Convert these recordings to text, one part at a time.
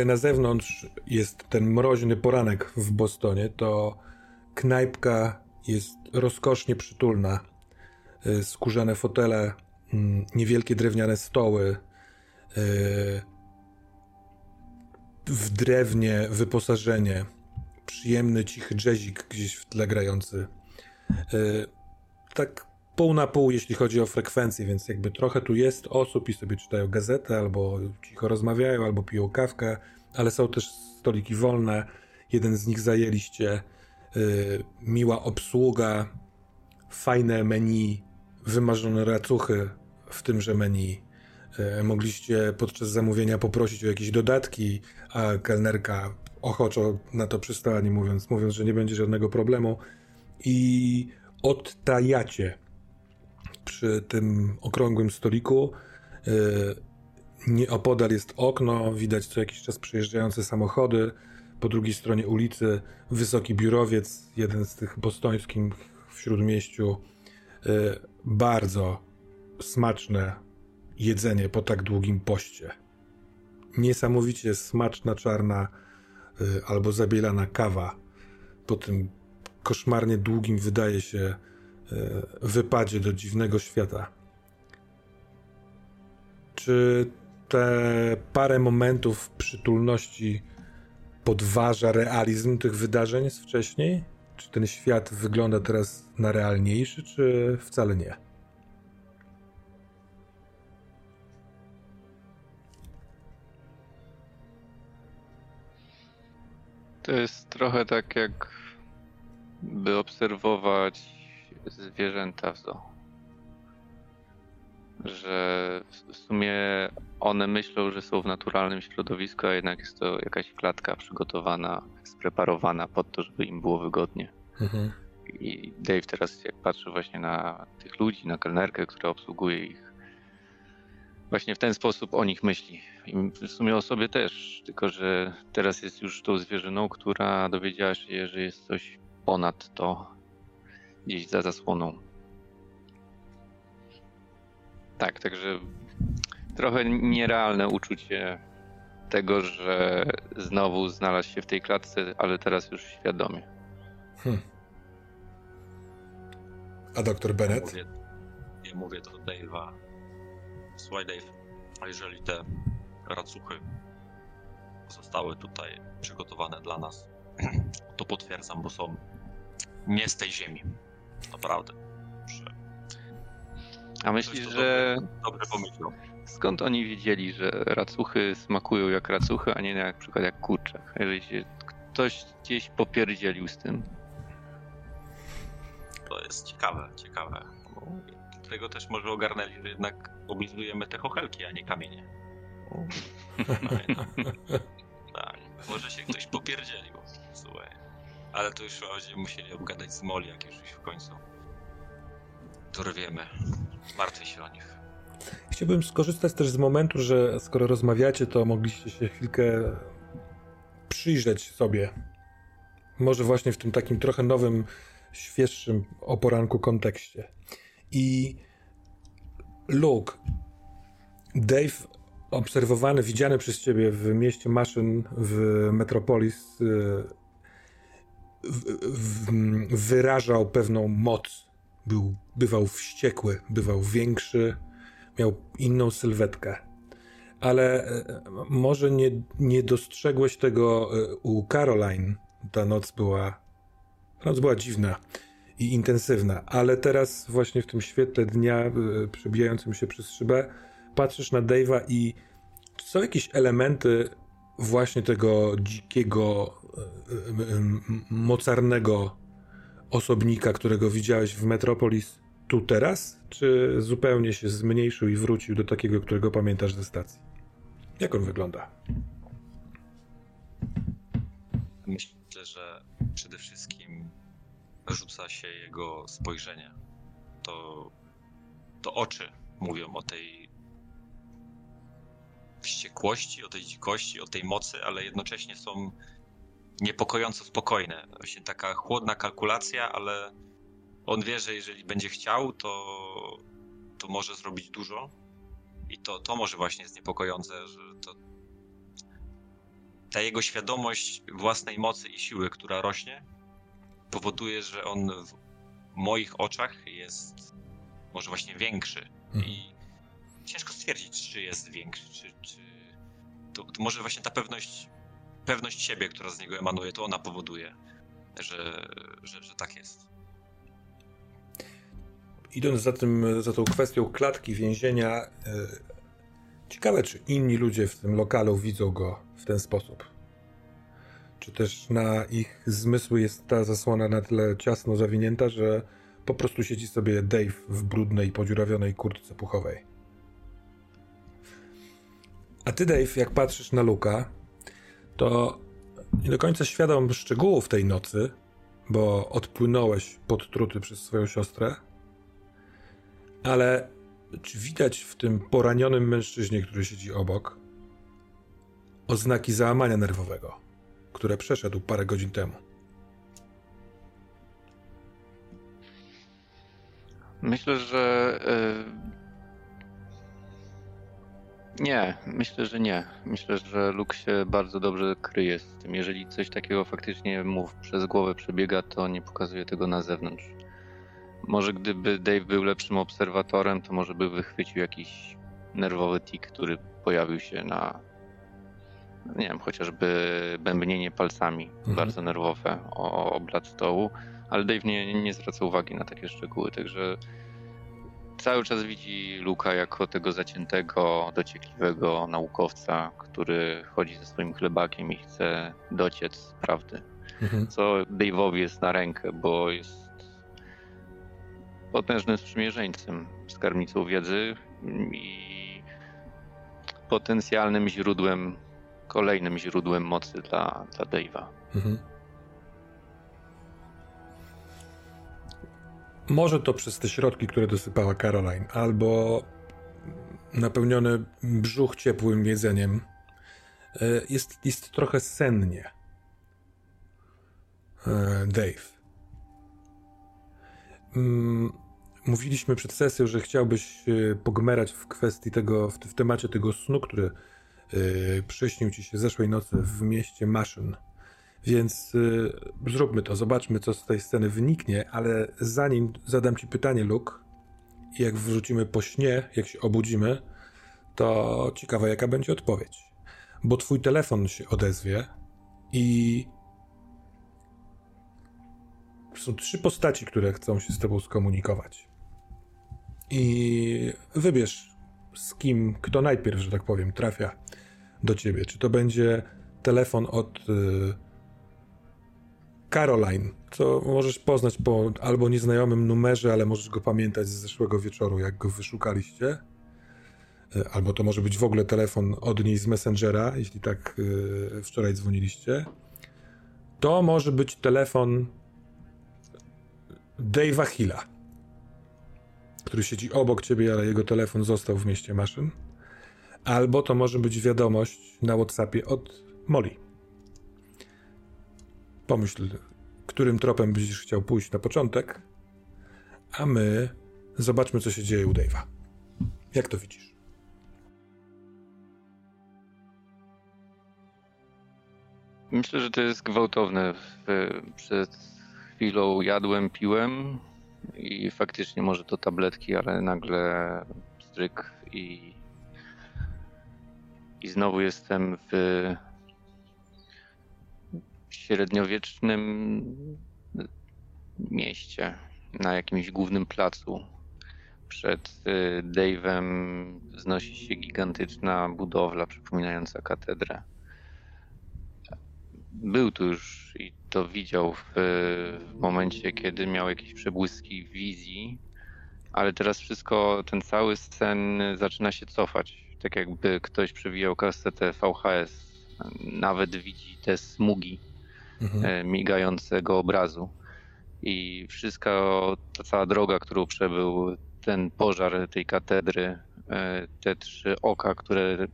Ile na zewnątrz jest ten mroźny poranek w Bostonie, to knajpka jest rozkosznie przytulna. Y, Skórzane fotele, mm, niewielkie drewniane stoły, y, w drewnie wyposażenie, przyjemny, cichy jazzik gdzieś w tle grający. Y, Tak pół na pół, jeśli chodzi o frekwencję, więc jakby trochę tu jest osób i sobie czytają gazetę, albo cicho rozmawiają, albo piją kawkę, ale są też stoliki wolne. Jeden z nich zajęliście. Y, miła obsługa, fajne menu, wymarzone racuchy w tymże menu. Y, mogliście podczas zamówienia poprosić o jakieś dodatki, a kelnerka ochoczo na to przystała, nie mówiąc, mówiąc, że nie będzie żadnego problemu. I odtajacie przy tym okrągłym stoliku. Yy, Nieopodal jest okno, widać co jakiś czas przejeżdżające samochody. Po drugiej stronie ulicy wysoki biurowiec, jeden z tych bostońskich w śródmieściu. Yy, Bardzo smaczne jedzenie po tak długim poście. Niesamowicie smaczna czarna yy, albo zabielana kawa po tym koszmarnie długim wydaje się e, wypadzie do dziwnego świata. Czy te parę momentów przytulności podważa realizm tych wydarzeń z wcześniej? Czy ten świat wygląda teraz na realniejszy, czy wcale nie? To jest trochę tak jak by obserwować zwierzęta w zoo. Że w sumie one myślą, że są w naturalnym środowisku, a jednak jest to jakaś klatka przygotowana, spreparowana pod to, żeby im było wygodnie. Mhm. I Dave teraz jak patrzy właśnie na tych ludzi, na kelnerkę, która obsługuje ich, właśnie w ten sposób o nich myśli. I w sumie o sobie też, tylko że teraz jest już tą zwierzyną, która dowiedziała się, że jest coś ponad to, gdzieś za zasłoną. Tak, także trochę nierealne uczucie tego, że znowu znalazł się w tej klatce, ale teraz już świadomie. Hmm. A doktor Ja Bennett? mówię, ja mówię do Dave'a. Słuchaj Dave, a jeżeli te racuchy zostały tutaj przygotowane dla nas, to potwierdzam, bo są nie z tej ziemi. Naprawdę. Że A myślisz, że Dobrze, dobrze pomyślał. skąd oni wiedzieli, że racuchy smakują jak racuchy, a nie jak, na przykład jak kurczak? Jeżeli się ktoś gdzieś popierdzielił z tym. To jest ciekawe, ciekawe. Dlatego też może ogarnęli, że jednak oblizujemy te chochelki, a nie kamienie. Tak, może się ktoś popierdzielił. Słuchaj. Ale to już będziemy musieli obgadać z Molly, jak już w końcu dorwiemy. Martwię się o nich. Chciałbym skorzystać też z momentu, że skoro rozmawiacie, to mogliście się chwilkę przyjrzeć sobie. Może właśnie w tym takim trochę nowym świeższym o poranku kontekście. I Luke, Dave obserwowany, widziany przez ciebie w mieście maszyn w Metropolis y, wyrażał pewną moc. Był, bywał wściekły, bywał większy, miał inną sylwetkę. Ale e, może nie, nie dostrzegłeś tego e, u Caroline. Ta noc była, noc była dziwna i intensywna, ale teraz właśnie w tym świetle dnia e, przebijającym się przez szybę patrzysz na Dave'a i są jakieś elementy właśnie tego dzikiego, mocarnego osobnika, którego widziałeś w Metropolis tu teraz, czy zupełnie się zmniejszył i wrócił do takiego, którego pamiętasz ze stacji? Jak on wygląda? Myślę, że przede wszystkim rzuca się jego spojrzenie. To, to oczy mówią o tej wściekłości, o tej dzikości, o tej mocy, ale jednocześnie są niepokojąco spokojne. Właśnie taka chłodna kalkulacja, ale on wie, że jeżeli będzie chciał, to, to może zrobić dużo. I to, to może właśnie jest niepokojące, że to ta jego świadomość własnej mocy i siły, która rośnie, powoduje, że on w moich oczach jest może właśnie większy. Hmm. I ciężko stwierdzić, czy jest większy, czy, czy... To, to może właśnie ta pewność pewność siebie, która z niego emanuje, to ona powoduje, że, że, że tak jest. Idąc za, tym, za tą kwestią klatki więzienia, e, ciekawe, czy inni ludzie w tym lokalu widzą go w ten sposób. Czy też na ich zmysły jest ta zasłona na tyle ciasno zawinięta, że po prostu siedzi sobie Dave w brudnej, podziurawionej kurtce puchowej. A ty, Dave, jak patrzysz na Luka, to nie do końca świadom szczegółów tej nocy, bo odpłynąłeś podtruty przez swoją siostrę, ale czy widać w tym poranionym mężczyźnie, który siedzi obok, oznaki załamania nerwowego, które przeszedł parę godzin temu? Myślę, że y, nie, myślę, że nie. Myślę, że Luke się bardzo dobrze kryje z tym. Jeżeli coś takiego faktycznie mu przez głowę przebiega, to nie pokazuje tego na zewnątrz. Może gdyby Dave był lepszym obserwatorem, to może by wychwycił jakiś nerwowy tik, który pojawił się na, nie wiem, chociażby bębnienie palcami, mhm. bardzo nerwowe o oblat stołu, ale Dave nie, nie zwraca uwagi na takie szczegóły, także cały czas widzi Luka jako tego zaciętego, dociekliwego naukowca, który chodzi ze swoim chlebakiem i chce dociec prawdy. Mhm. Co Dave'owi jest na rękę, bo jest potężnym sprzymierzeńcem, skarbnicą wiedzy i potencjalnym źródłem, kolejnym źródłem mocy dla, dla Dave'a. Mhm. Może to przez te środki, które dosypała Caroline, albo napełniony brzuch ciepłym jedzeniem. E, jest, jest trochę sennie. E, Dave. Mm, mówiliśmy przed sesją, że chciałbyś e, pogmerać w kwestii tego, w, temacie tego snu, który przyśnił ci się zeszłej nocy w mieście Maszyn. Więc y, zróbmy to, zobaczmy, co z tej sceny wyniknie, ale zanim zadam ci pytanie, Luke, jak wrócimy po śnie, jak się obudzimy, to ciekawe, jaka będzie odpowiedź. Bo twój telefon się odezwie i są trzy postaci, które chcą się z tobą skomunikować. I wybierz, z kim, kto najpierw, że tak powiem, trafia do ciebie. Czy to będzie telefon od. Y, Caroline, co możesz poznać po albo nieznajomym numerze, ale możesz go pamiętać z zeszłego wieczoru, jak go wyszukaliście. E, albo to może być w ogóle telefon od niej z Messengera, jeśli tak yy, wczoraj dzwoniliście. To może być telefon Dave'a Hilla, który siedzi obok ciebie, ale jego telefon został w mieście maszyn. Albo to może być wiadomość na WhatsAppie od Molly. Pomyśl, którym tropem będziesz chciał pójść na początek, a my zobaczmy, co się dzieje u Dave'a. Jak to widzisz? Myślę, że to jest gwałtowne. Przed chwilą jadłem, piłem i faktycznie może to tabletki, ale nagle stryk i, i znowu jestem w średniowiecznym mieście, na jakimś głównym placu. Przed y, Dave'em wznosi się gigantyczna budowla przypominająca katedrę. Był tu już i to widział w, w momencie, kiedy miał jakieś przebłyski wizji, ale teraz wszystko, ten cały scen zaczyna się cofać. Tak jakby ktoś przewijał kasetę VHS. Nawet widzi te smugi mhm. E, migającego obrazu. I wszystka ta cała droga, którą przebył, ten pożar tej katedry, e, te trzy oka, które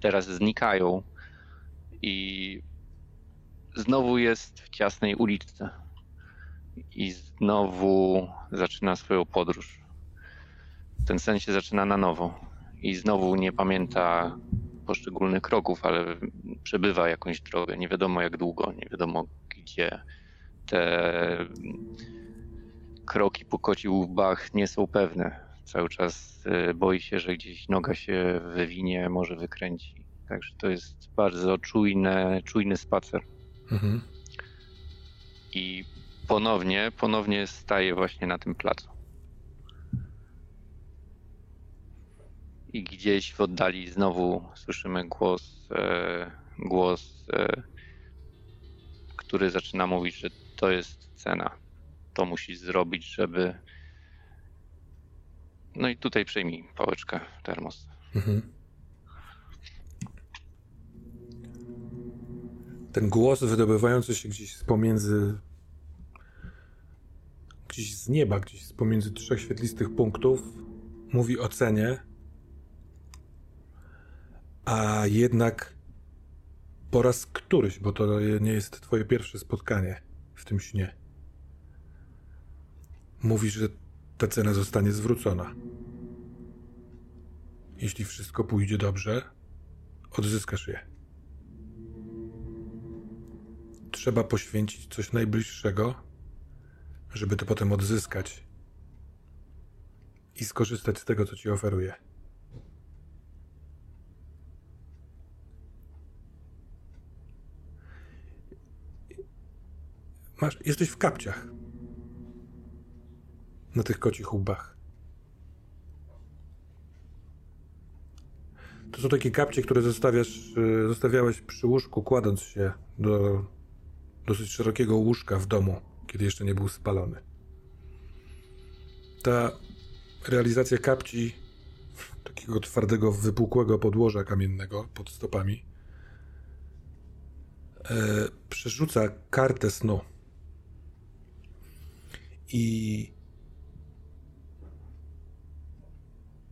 teraz znikają i znowu jest w ciasnej uliczce i znowu zaczyna swoją podróż. Ten sen się zaczyna na nowo i znowu nie pamięta poszczególnych kroków, ale przebywa jakąś drogę. Nie wiadomo jak długo, nie wiadomo gdzie. Te kroki po koci łbach nie są pewne. Cały czas y, boi się, że gdzieś noga się wywinie, może wykręci. Także to jest bardzo czujne, czujny spacer. Mhm. I ponownie, ponownie staje właśnie na tym placu. I gdzieś w oddali znowu słyszymy głos, e, głos, e, który zaczyna mówić, że to jest cena. To musisz zrobić, żeby. No i tutaj przejmij pałeczkę, termos. Mhm. ten głos wydobywający się gdzieś z pomiędzy gdzieś z nieba, gdzieś pomiędzy trzech świetlistych punktów mówi o cenie, a jednak po raz któryś, bo to nie jest twoje pierwsze spotkanie w tym śnie, mówi, że ta cena zostanie zwrócona. Jeśli wszystko pójdzie dobrze, odzyskasz je trzeba poświęcić coś najbliższego, żeby to potem odzyskać i skorzystać z tego, co ci oferuje. Masz, jesteś w kapciach. Na tych kocich łbach. To są takie kapcie, które zostawiasz, e, zostawiałeś przy łóżku, kładąc się do dosyć szerokiego łóżka w domu, kiedy jeszcze nie był spalony. Ta realizacja kapci takiego twardego, wypukłego podłoża kamiennego pod stopami e, przerzuca kartę snu. I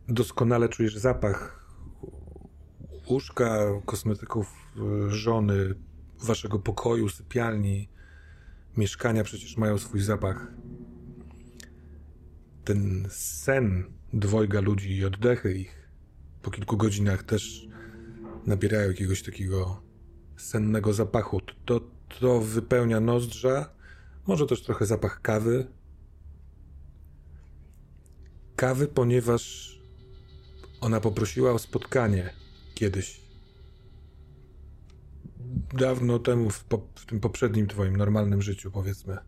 doskonale czujesz zapach łóżka, kosmetyków żony, waszego pokoju, sypialni, mieszkania przecież mają swój zapach. Ten sen dwojga ludzi i oddechy ich po kilku godzinach też nabierają jakiegoś takiego sennego zapachu. To, to wypełnia nozdrza, może też trochę zapach kawy. Kawy, ponieważ ona poprosiła o spotkanie kiedyś dawno temu, w, po, w, tym poprzednim twoim normalnym życiu, powiedzmy,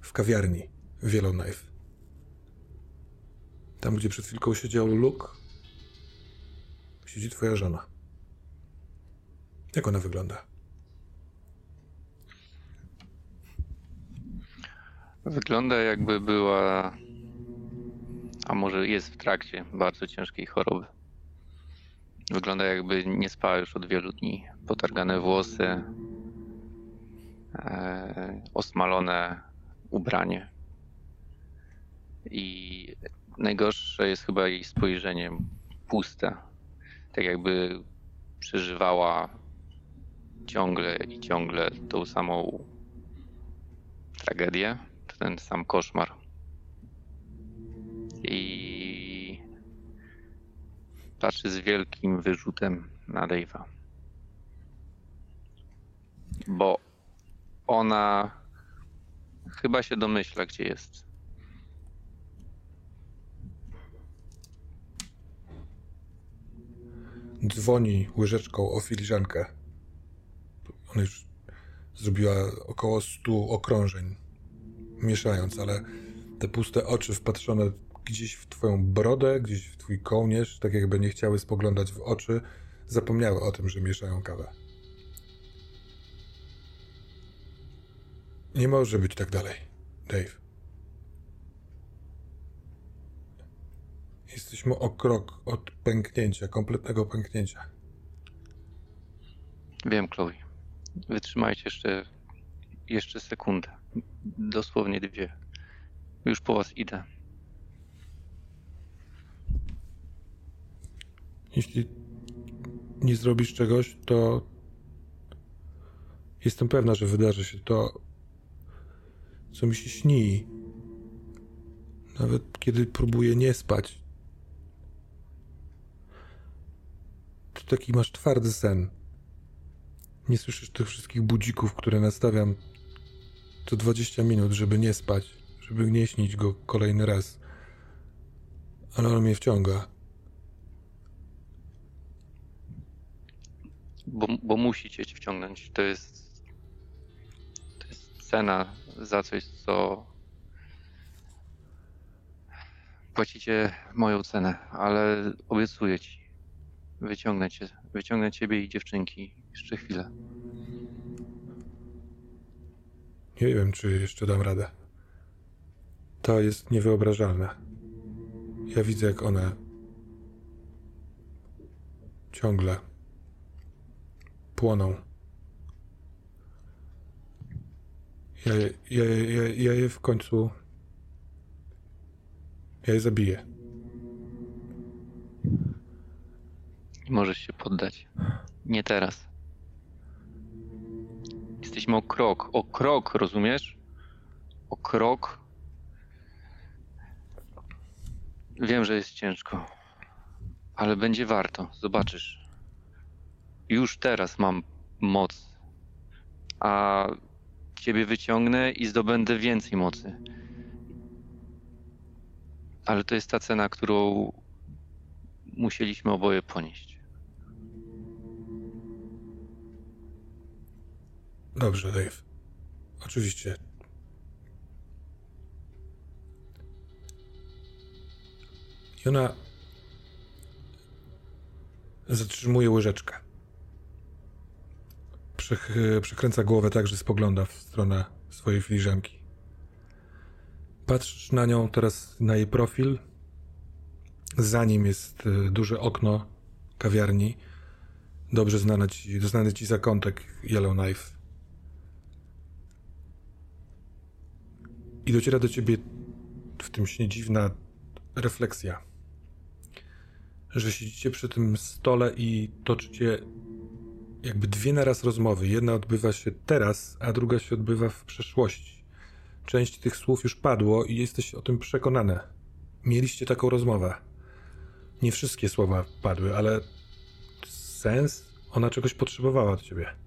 w kawiarni w. Tam, gdzie przed chwilką siedział Luke, siedzi twoja żona. Jak ona wygląda? Wygląda jakby była, a może jest w trakcie bardzo ciężkiej choroby. Wygląda jakby nie spała już od wielu dni. Potargane włosy, e, osmalone ubranie. I najgorsze jest chyba jej spojrzenie puste. Tak jakby przeżywała ciągle i ciągle tą samą tragedię, ten sam koszmar. I patrzy z wielkim wyrzutem na Dave'a. Bo ona chyba się domyśla, gdzie jest. Dzwoni łyżeczką o filiżankę. Ona już zrobiła około stu okrążeń, mieszając, ale te puste oczy wpatrzone gdzieś w twoją brodę, gdzieś w twój kołnierz, tak jakby nie chciały spoglądać w oczy, zapomniały o tym, że mieszają kawę. Nie może być tak dalej, Dave. Jesteśmy o krok od pęknięcia, kompletnego pęknięcia. Wiem, Chloe. Wytrzymajcie jeszcze, jeszcze sekundę. Dosłownie dwie. Już po was idę. Jeśli nie zrobisz czegoś, to jestem pewna, że wydarzy się to, co mi się śni. Nawet kiedy próbuję nie spać. To taki masz twardy sen. Nie słyszysz tych wszystkich budzików, które nastawiam co 20 minut, żeby nie spać, żeby nie śnić go kolejny raz. Ale on mnie wciąga. Bo, bo musicie cię wciągnąć. To jest. To jest cena za coś, co. Płacicie moją cenę, ale obiecuję ci. Wyciągnę cię. Wyciągnę ciebie i dziewczynki. Jeszcze chwilę. Nie wiem, czy jeszcze dam radę. To jest niewyobrażalne. Ja widzę, jak one ciągle płoną. Ja, ja, ja, ja je w końcu. Ja je zabiję. Możesz się poddać. Nie teraz. Jesteśmy o krok. O krok, rozumiesz? O krok. Wiem, że jest ciężko, ale będzie warto. Zobaczysz. Już teraz mam moc, a ciebie wyciągnę i zdobędę więcej mocy. Ale to jest ta cena, którą musieliśmy oboje ponieść. Dobrze, Dave. Oczywiście. I ona zatrzymuje łyżeczkę. Przekręca głowę tak, że spogląda w stronę swojej filiżanki. Patrzysz na nią teraz, na jej profil. Za nim jest y, duże okno kawiarni. Dobrze znane ci, znany ci zakątek Yellowknife. I dociera do ciebie w tym śnie dziwna refleksja, że siedzicie przy tym stole i toczycie jakby dwie naraz rozmowy. Jedna odbywa się teraz, a druga się odbywa w przeszłości. Część tych słów już padło i jesteś o tym przekonane. Mieliście taką rozmowę. Nie wszystkie słowa padły, ale sens, ona czegoś potrzebowała od ciebie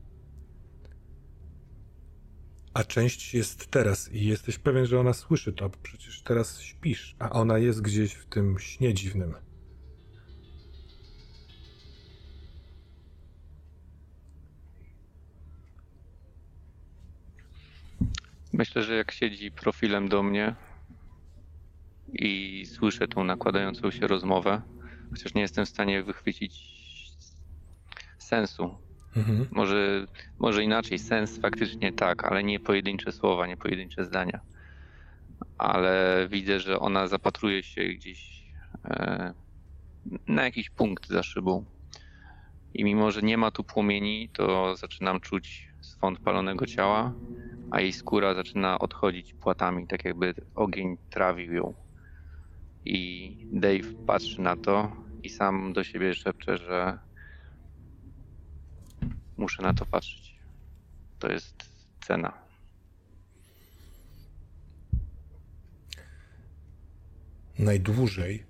a część jest teraz i jesteś pewien, że ona słyszy to, przecież teraz śpisz, a ona jest gdzieś w tym śnie dziwnym. Myślę, że jak siedzi profilem do mnie i słyszę tą nakładającą się rozmowę, chociaż nie jestem w stanie wychwycić sensu Mhm. Może, może inaczej, sens faktycznie tak, ale nie pojedyncze słowa, nie pojedyncze zdania. Ale widzę, że ona zapatruje się gdzieś e, na jakiś punkt za szybą. I mimo, że nie ma tu płomieni, to zaczynam czuć swąd palonego ciała, a jej skóra zaczyna odchodzić płatami, tak jakby ogień trawił ją. I Dave patrzy na to i sam do siebie szepcze, że muszę na to patrzeć. To jest cena. Najdłużej,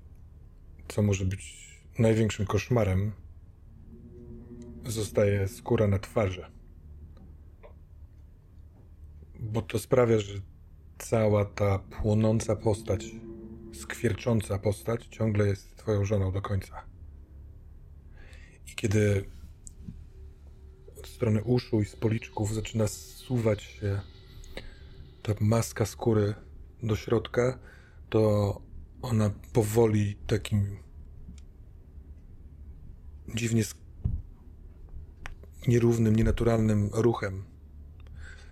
co może być największym koszmarem, zostaje skóra na twarzy. Bo to sprawia, że cała ta płonąca postać, skwiercząca postać ciągle jest twoją żoną do końca. I kiedy od strony uszu i z policzków zaczyna zsuwać się ta maska skóry do środka, to ona powoli takim dziwnie nierównym, nienaturalnym ruchem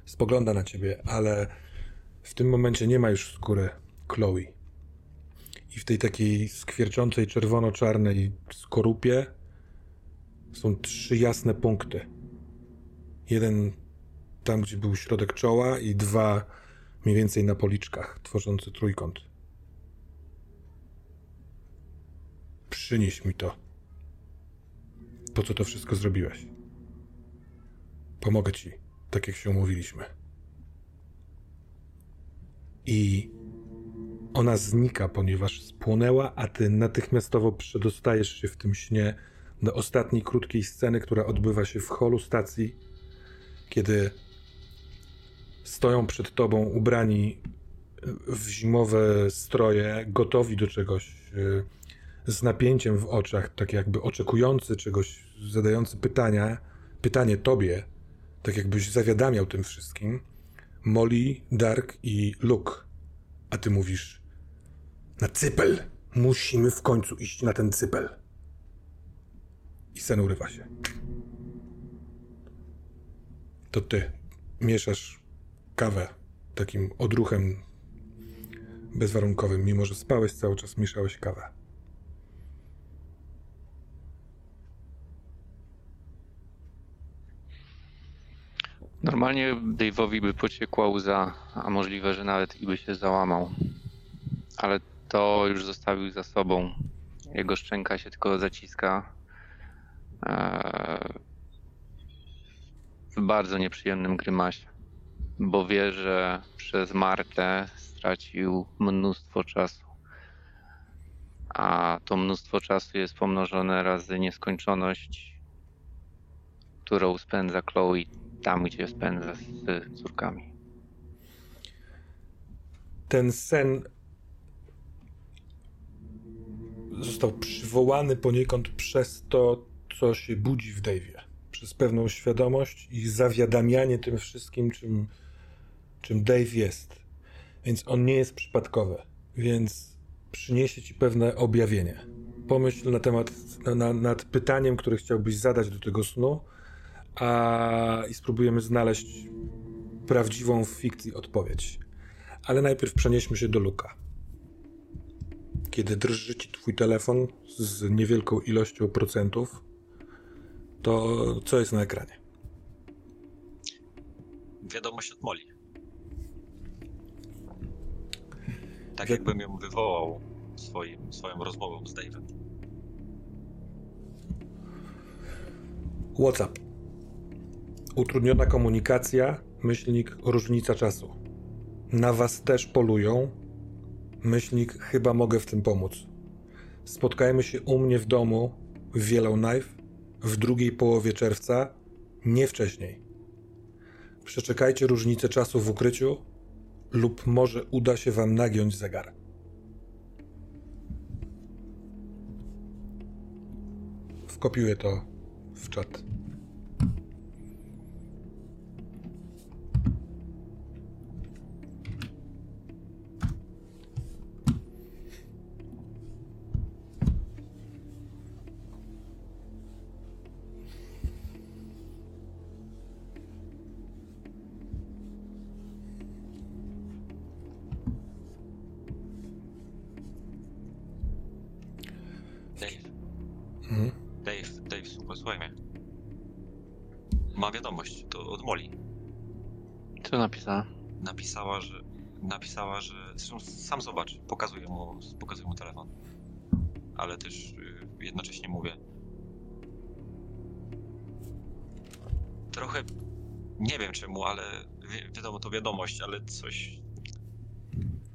spogląda na ciebie, ale w tym momencie nie ma już skóry Chloe. I w tej takiej skwierczącej czerwono-czarnej skorupie są trzy jasne punkty. Jeden tam, gdzie był środek czoła i dwa mniej więcej na policzkach, tworzący trójkąt. Przynieś mi to. Po co to wszystko zrobiłeś? Pomogę ci, tak jak się umówiliśmy. I ona znika, ponieważ spłonęła, a ty natychmiastowo przedostajesz się w tym śnie do ostatniej krótkiej sceny, która odbywa się w holu stacji, kiedy stoją przed tobą ubrani w zimowe stroje, gotowi do czegoś, y, z napięciem w oczach, tak jakby oczekujący czegoś, zadający pytania, pytanie tobie, tak jakbyś zawiadamiał tym wszystkim. Molly, Dark i Luke. A ty mówisz: Na cypel! Musimy w końcu iść na ten cypel. I sen urywa się. To ty mieszasz kawę takim odruchem bezwarunkowym, mimo że spałeś cały czas, mieszałeś kawę. Normalnie Dave'owi by pociekła łza, a możliwe, że nawet i by się załamał. Ale to już zostawił za sobą. Jego szczęka się tylko zaciska. Eee, w bardzo nieprzyjemnym grymasie, bo wie, że przez Martę stracił mnóstwo czasu. A to mnóstwo czasu jest pomnożone razy nieskończoność, którą spędza Chloe tam, gdzie spędza z córkami. Ten sen został przywołany poniekąd przez to, co się budzi w Dave'ie. Przez pewną świadomość i zawiadamianie tym wszystkim, czym, czym Dave jest. Więc on nie jest przypadkowy. Więc przyniesie ci pewne objawienie. Pomyśl na temat, na, nad pytaniem, które chciałbyś zadać do tego snu a, i spróbujemy znaleźć prawdziwą w fikcji odpowiedź. Ale najpierw przenieśmy się do Luka. Kiedy drży ci twój telefon z niewielką ilością procentów, to co jest na ekranie? Wiadomość od Moli. Tak jakbym ją wywołał swoim, swoją rozmową z Dave'em. WhatsApp. Utrudniona komunikacja, myślnik różnica czasu. Na was też polują. Myślnik chyba mogę w tym pomóc. Spotkajmy się u mnie w domu w Yellowknife w drugiej połowie czerwca, nie wcześniej. Przeczekajcie różnicę czasu w ukryciu lub może uda się wam nagiąć zegar. Wkopiuję to w czat. Że. Zresztą sam zobacz, pokazuję mu, pokazuję mu telefon. Ale też y, jednocześnie mówię. Trochę. Nie wiem czemu, ale wi wiadomo to wiadomość, ale coś.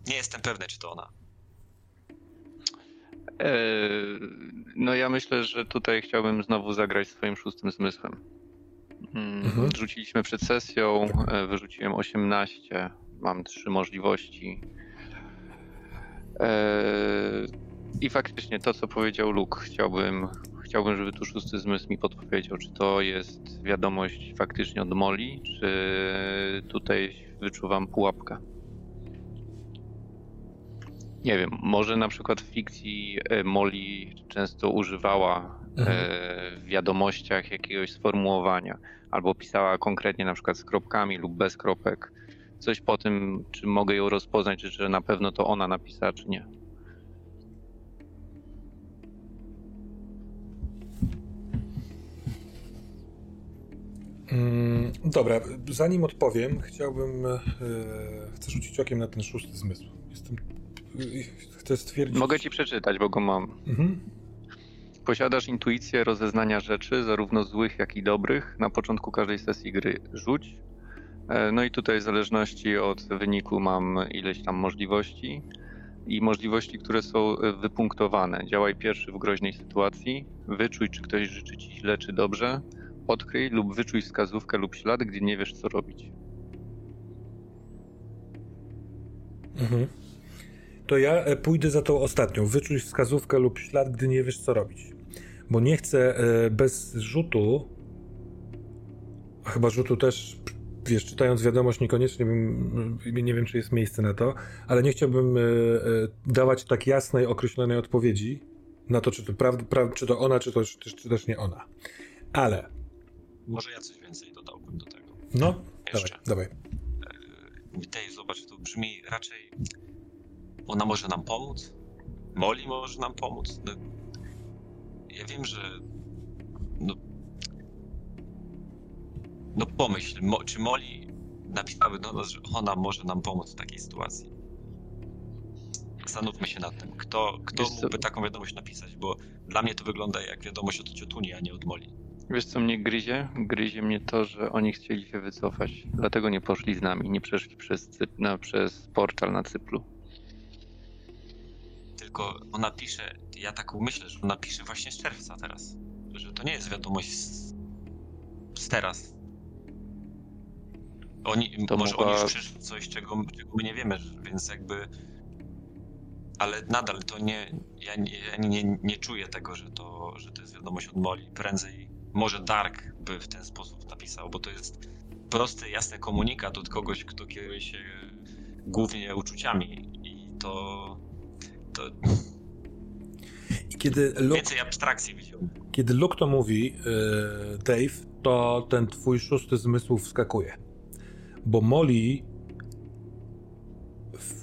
Nie jestem pewny, czy to ona. E, no ja myślę, że tutaj chciałbym znowu zagrać swoim szóstym zmysłem. Mm, Mhm. Rzuciliśmy przed sesją, e, wyrzuciłem 18, mam trzy możliwości. E, I faktycznie to, co powiedział Luke, chciałbym, chciałbym, żeby tu szósty zmysł mi podpowiedział, czy to jest wiadomość faktycznie od Moli, czy tutaj wyczuwam pułapkę. Nie wiem, może na przykład w fikcji e, Molly często używała e, w wiadomościach jakiegoś sformułowania, albo pisała konkretnie na przykład z kropkami lub bez kropek. Coś po tym, czy mogę ją rozpoznać, czy że na pewno to ona napisała, czy nie. Mm, dobra, zanim odpowiem, chciałbym. E, chcę rzucić okiem na ten szósty zmysł. Jestem. e, Chcę stwierdzić. Mogę ci przeczytać, bo go mam. Mhm. Posiadasz intuicję rozeznania rzeczy, zarówno złych, jak i dobrych. Na początku każdej sesji gry rzuć. E, No i tutaj w zależności od wyniku mam ileś tam możliwości i możliwości, które są e, wypunktowane. Działaj pierwszy w groźnej sytuacji, wyczuj, czy ktoś życzy ci źle, czy dobrze, odkryj lub wyczuj wskazówkę lub ślad, gdy nie wiesz, co robić. Mhm. To ja e, pójdę za tą ostatnią. Wyczuć wskazówkę lub ślad, gdy nie wiesz, co robić. Bo nie chcę bez rzutu. a Chyba rzutu też, wiesz, czytając wiadomość, niekoniecznie bym. Nie wiem, czy jest miejsce na to, ale nie chciałbym e, e, dawać tak jasnej, określonej odpowiedzi na to, czy to, prawda, pra, czy to ona, czy, to, czy, czy też nie ona. Ale. Może ja coś więcej dodałbym do tego. No, Jeszcze. dawaj, dawaj. Dave, zobacz, to brzmi raczej. Ona może nam pomóc? Molly może nam pomóc? No, ja wiem, że. No, no pomyśl, mo, czy Molly napisałaby do nas, że ona może nam pomóc w takiej sytuacji? Zastanówmy się nad tym, kto, kto Wiesz co- mógłby taką wiadomość napisać, bo dla mnie to wygląda jak wiadomość od Ciotuni, a nie od Molly. Wiesz, co mnie gryzie? Gryzie mnie to, że oni chcieli się wycofać. Dlatego nie poszli z nami, nie przeszli przez, na, przez portal na Cyplu. Tylko ona pisze, ja tak myślę, że ona pisze właśnie z czerwca teraz. Że to nie jest wiadomość z, z teraz. Oni, To może mogła- oni już przeszli coś, czego, czego my nie wiemy, więc jakby... Ale nadal to nie, ja, nie, ja nie, nie czuję tego, że to, że to jest wiadomość od Molly. Prędzej może Dark by w ten sposób napisał, bo to jest prosty, jasny komunikat od kogoś, kto kieruje się głównie uczuciami i to... to I kiedy Luke, Więcej abstrakcji widział. kiedy Luke to mówi, yy, Dave, to ten twój szósty zmysł wskakuje. Bo Molly,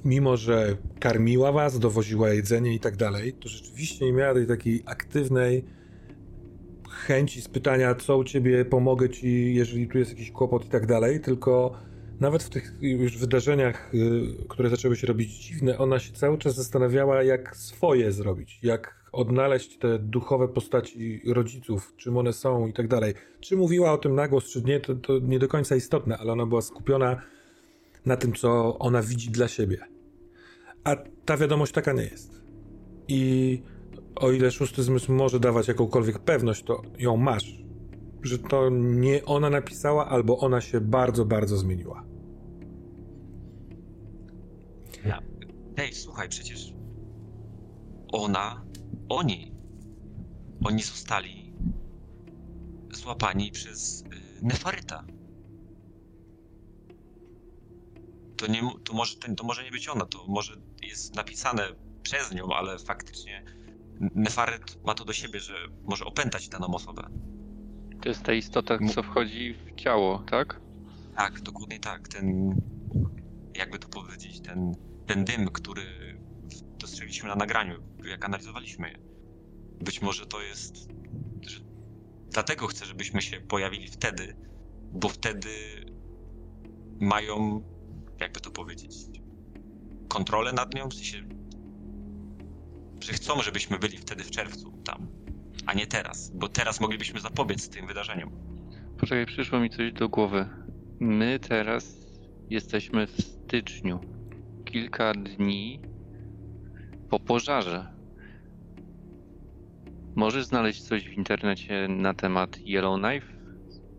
mimo że karmiła was, dowoziła jedzenie i tak dalej, to rzeczywiście nie miała tej takiej aktywnej chęci spytania, co u ciebie, pomogę ci, jeżeli tu jest jakiś kłopot i tak dalej, tylko nawet w tych już wydarzeniach, y, które zaczęły się robić dziwne, ona się cały czas zastanawiała, jak swoje zrobić, jak odnaleźć te duchowe postaci rodziców, czym one są i tak dalej. Czy mówiła o tym na głos, czy nie, to, to nie do końca istotne, ale ona była skupiona na tym, co ona widzi dla siebie. A ta wiadomość taka nie jest. I o ile szósty zmysł może dawać jakąkolwiek pewność, to ją masz, że to nie ona napisała, albo ona się bardzo, bardzo zmieniła. Dave, słuchaj, przecież ona, oni, oni zostali złapani przez y, Nefaryta. To, nie, to, może, to może nie być ona, to może jest napisane przez nią, ale faktycznie Nefaryt ma to do siebie, że może opętać daną osobę. To jest ta istota, co wchodzi w ciało, tak? Tak, dokładnie tak. Ten, jakby to powiedzieć, ten, ten dym, który dostrzegliśmy na nagraniu, jak analizowaliśmy je. Być może to jest, że dlatego chcę, żebyśmy się pojawili wtedy, bo wtedy mają, jakby to powiedzieć, kontrolę nad nią, w sensie, że chcą, żebyśmy byli wtedy w czerwcu tam, a nie teraz, bo teraz moglibyśmy zapobiec tym wydarzeniom. Poczekaj, przyszło mi coś do głowy. My teraz jesteśmy w styczniu. Kilka dni po pożarze. Możesz znaleźć coś w internecie na temat Yellowknife?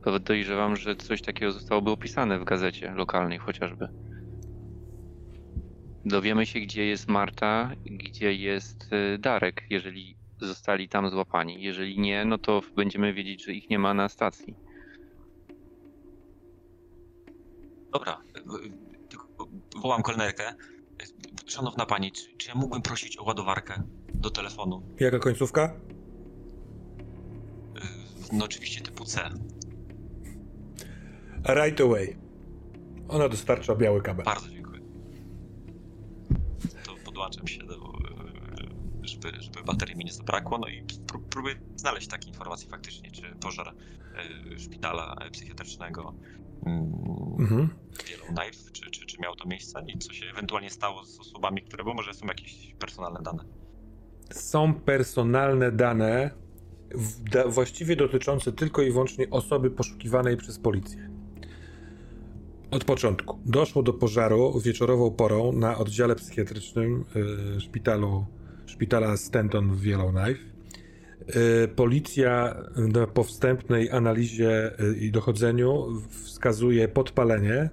Podejrzewam, że coś takiego zostałoby opisane w gazecie lokalnej chociażby. Dowiemy się, gdzie jest Marta, gdzie jest y, Darek, jeżeli zostali tam złapani. Jeżeli nie, no to będziemy wiedzieć, że ich nie ma na stacji. Dobra, wołam kelnerkę. Szanowna pani, czy, czy ja mógłbym prosić o ładowarkę do telefonu? Jaka końcówka? No oczywiście typu C. Right away. Ona dostarcza biały kabel. Bardzo dziękuję. To podłączam się do, żeby, żeby baterii mi nie zabrakło, no i pró- próbuję znaleźć takie informacje faktycznie, czy pożar e, szpitala psychiatrycznego Mhm. Yellowknife, czy, czy, czy miało to miejsce i co się ewentualnie stało z osobami, które, bo może są jakieś personalne dane. Są personalne dane, da, właściwie dotyczące tylko i wyłącznie osoby poszukiwanej przez policję. Od początku. Doszło do pożaru wieczorową porą na oddziale psychiatrycznym y, szpitalu, szpitala Stanton w Yellowknife. Y, policja po wstępnej analizie y, i dochodzeniu wskazuje podpalenie.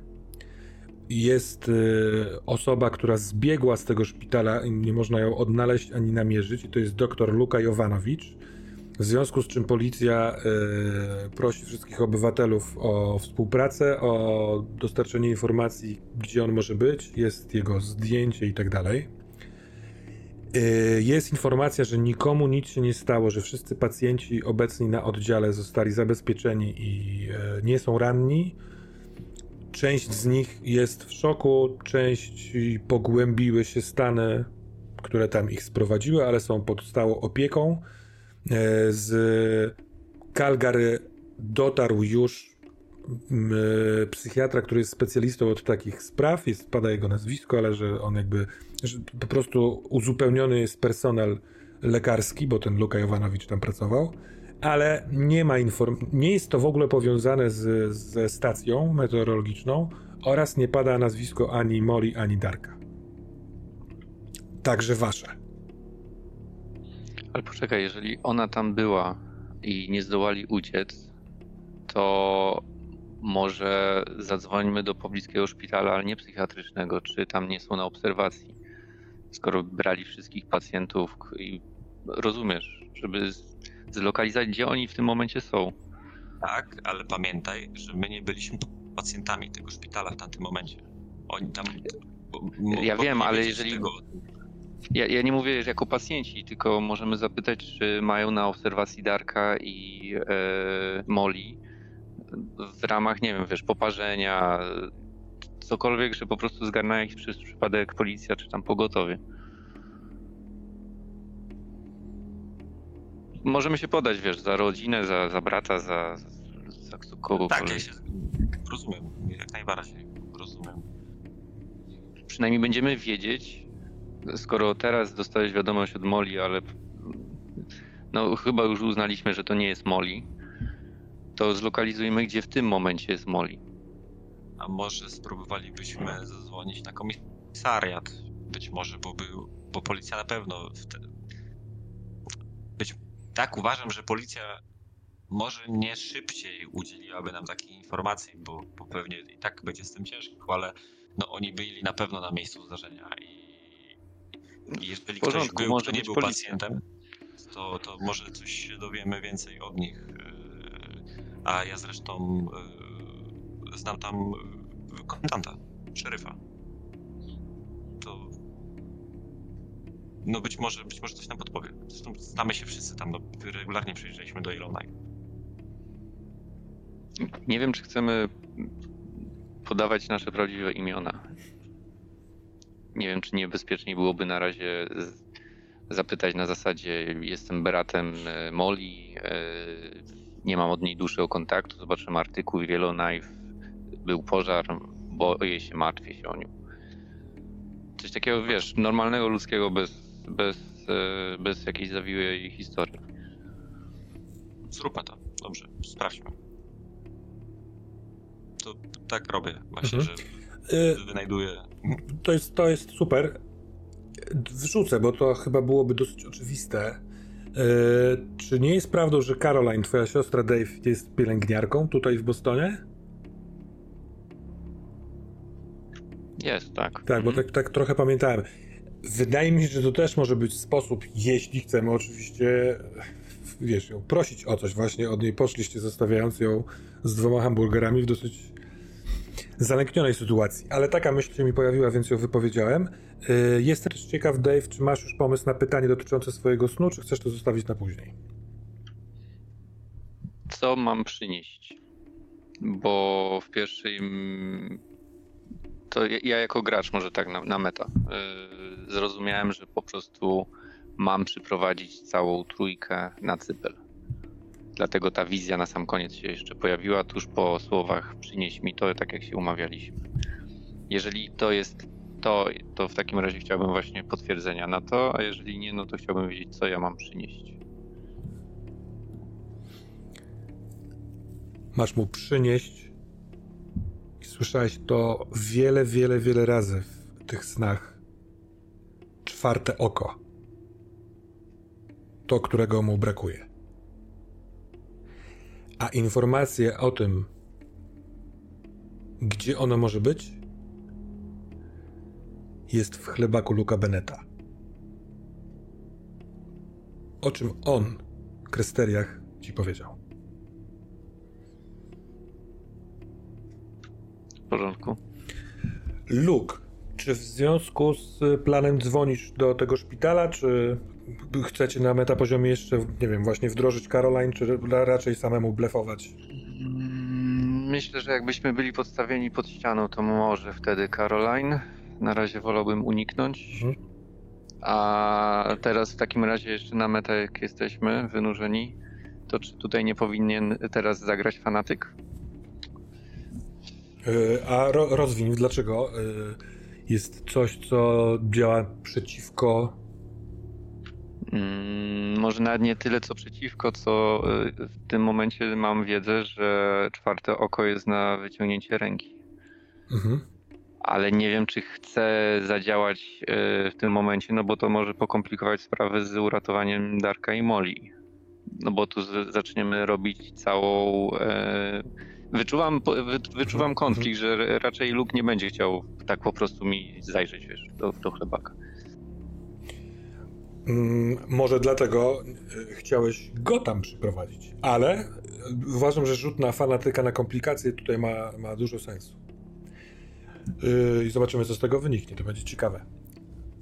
Jest y, osoba, która zbiegła z tego szpitala i nie można ją odnaleźć ani namierzyć to jest dr Luka Jovanowicz. W związku z czym policja prosi wszystkich obywatelów o współpracę, o dostarczenie informacji, gdzie on może być, jest jego zdjęcie i tak dalej. Y, Jest informacja, że nikomu nic się nie stało, że wszyscy pacjenci obecni na oddziale zostali zabezpieczeni i e, nie są ranni. Część z nich jest w szoku, część pogłębiły się stany, które tam ich sprowadziły, ale są pod stałą opieką. E, Z Calgary dotarł już psychiatra, który jest specjalistą od takich spraw. Jest, pada jego nazwisko, ale że on jakby że po prostu uzupełniony jest personel lekarski, bo ten Luka Jovanowicz tam pracował, ale nie ma inform... nie jest to w ogóle powiązane z, ze stacją meteorologiczną oraz nie pada nazwisko ani Molly, ani Darka. Także wasze. Ale poczekaj, jeżeli ona tam była i nie zdołali uciec, to może zadzwońmy do pobliskiego szpitala, ale nie psychiatrycznego, czy tam nie są na obserwacji. Skoro brali wszystkich pacjentów i rozumiesz, żeby zlokalizować, gdzie oni w tym momencie są. Tak, ale pamiętaj, że my nie byliśmy pacjentami tego szpitala w tamtym momencie. Oni tam. Ja wiem, ale jeżeli- Tego. Ja, ja nie mówię jako pacjenci, tylko możemy zapytać, czy mają na obserwacji Darka i e, Molly w ramach, nie wiem, wiesz, poparzenia, cokolwiek, że po prostu zgarnęła jakiś przez przypadek policja, czy tam pogotowie. Możemy się podać, wiesz, za rodzinę, za, za brata, za, za kogokolwiek. Tak, ja się rozumiem, jak najbardziej rozumiem. przynajmniej będziemy wiedzieć, skoro teraz dostałeś wiadomość od Moli, ale no chyba już uznaliśmy, że to nie jest Moli, to zlokalizujmy, gdzie w tym momencie jest Moli. A może spróbowalibyśmy zadzwonić na komisariat? Być może, bo, był, bo policja na pewno. Wtedy... Być... Tak, uważam, że policja może nie szybciej udzieliłaby nam takiej informacji, bo, bo pewnie i tak będzie z tym ciężko, ale no, oni byli na pewno na miejscu zdarzenia i, i jeżeli porządku, ktoś był, może kto nie był policja. pacjentem, to, to może coś się dowiemy więcej od nich. A ja zresztą yy, znam tam yy, komendanta, szeryfa. To. No być może, być może coś nam podpowie. Zresztą znamy się wszyscy tam, no, regularnie przyjeżdżaliśmy do Yellowknife. Nie wiem, czy chcemy podawać nasze prawdziwe imiona. Nie wiem, czy niebezpieczniej byłoby na razie zapytać na zasadzie jestem bratem e, Moli, e, nie mam od niej dłuższego kontaktu, zobaczymy artykuł Yellowknife, był pożar, boję się, martwię się o nią. Coś takiego, wiesz, normalnego ludzkiego bez, bez, e, bez jakiejś zawiłej historii. Zróbmy to. Dobrze, sprawdźmy. To tak robię właśnie, Mhm. że Y, wynajduję. To jest, to jest super. Wrzucę, bo to chyba byłoby dosyć oczywiste. Czy nie jest prawdą, że Caroline, twoja siostra Dave, jest pielęgniarką tutaj w Bostonie? Jest, tak. Tak, mhm. bo tak, tak trochę pamiętałem. Wydaje mi się, że to też może być sposób, jeśli chcemy oczywiście, wiesz, ją prosić o coś właśnie od niej. Poszliście zostawiając ją z dwoma hamburgerami w dosyć zalęknionej sytuacji. Ale taka myśl się mi pojawiła, więc ją wypowiedziałem. Y, jestem też ciekaw, Dave, czy masz już pomysł na pytanie dotyczące swojego snu, czy chcesz to zostawić na później? Co mam przynieść? Bo w pierwszej to ja jako gracz może tak na, na meta yy, zrozumiałem, że po prostu mam przyprowadzić całą trójkę na cypel. Dlatego ta wizja na sam koniec się jeszcze pojawiła, tuż po słowach przynieś mi to, tak jak się umawialiśmy. Jeżeli to jest to, to w takim razie chciałbym właśnie potwierdzenia na to, a jeżeli nie, no to chciałbym wiedzieć, co ja mam przynieść. Masz mu przynieść Słyszałeś to wiele, wiele, wiele razy w tych snach. Czwarte oko. To, którego mu brakuje. A informacje o tym, gdzie ono może być, jest w chlebaku Luka Beneta. O czym on, Krysteriach, ci powiedział. porządku. Luke, czy w związku z planem dzwonisz do tego szpitala, czy chcecie na metapoziomie jeszcze, nie wiem, właśnie wdrożyć Caroline, czy raczej samemu blefować? Mm, myślę, że jakbyśmy byli podstawieni pod ścianą, to może wtedy Caroline. Na razie wolałbym uniknąć. Mhm. A teraz w takim razie jeszcze na metę, jak jesteśmy wynurzeni, to czy tutaj nie powinien teraz zagrać fanatyk? E, a ro, dlaczego e, jest coś, co działa przeciwko. Hmm, może nawet nie tyle co przeciwko, co e, w tym momencie mam wiedzę, że czwarte oko jest na wyciągnięcie ręki. Mhm. Ale nie wiem, czy chcę zadziałać w tym momencie, no bo to może pokomplikować sprawę z uratowaniem Darka i Moli. No bo tu zaczniemy robić całą Wyczuwam, wyczuwam mhm. konflikt, że raczej Luke nie będzie chciał tak po prostu mi zajrzeć, wiesz, do, do chlebaka. Mm, może dlatego e, chciałeś go tam przyprowadzić, ale uważam, że rzut na fanatyka, na komplikacje tutaj ma, ma dużo sensu. Yy, I zobaczymy, co z tego wyniknie. To będzie ciekawe.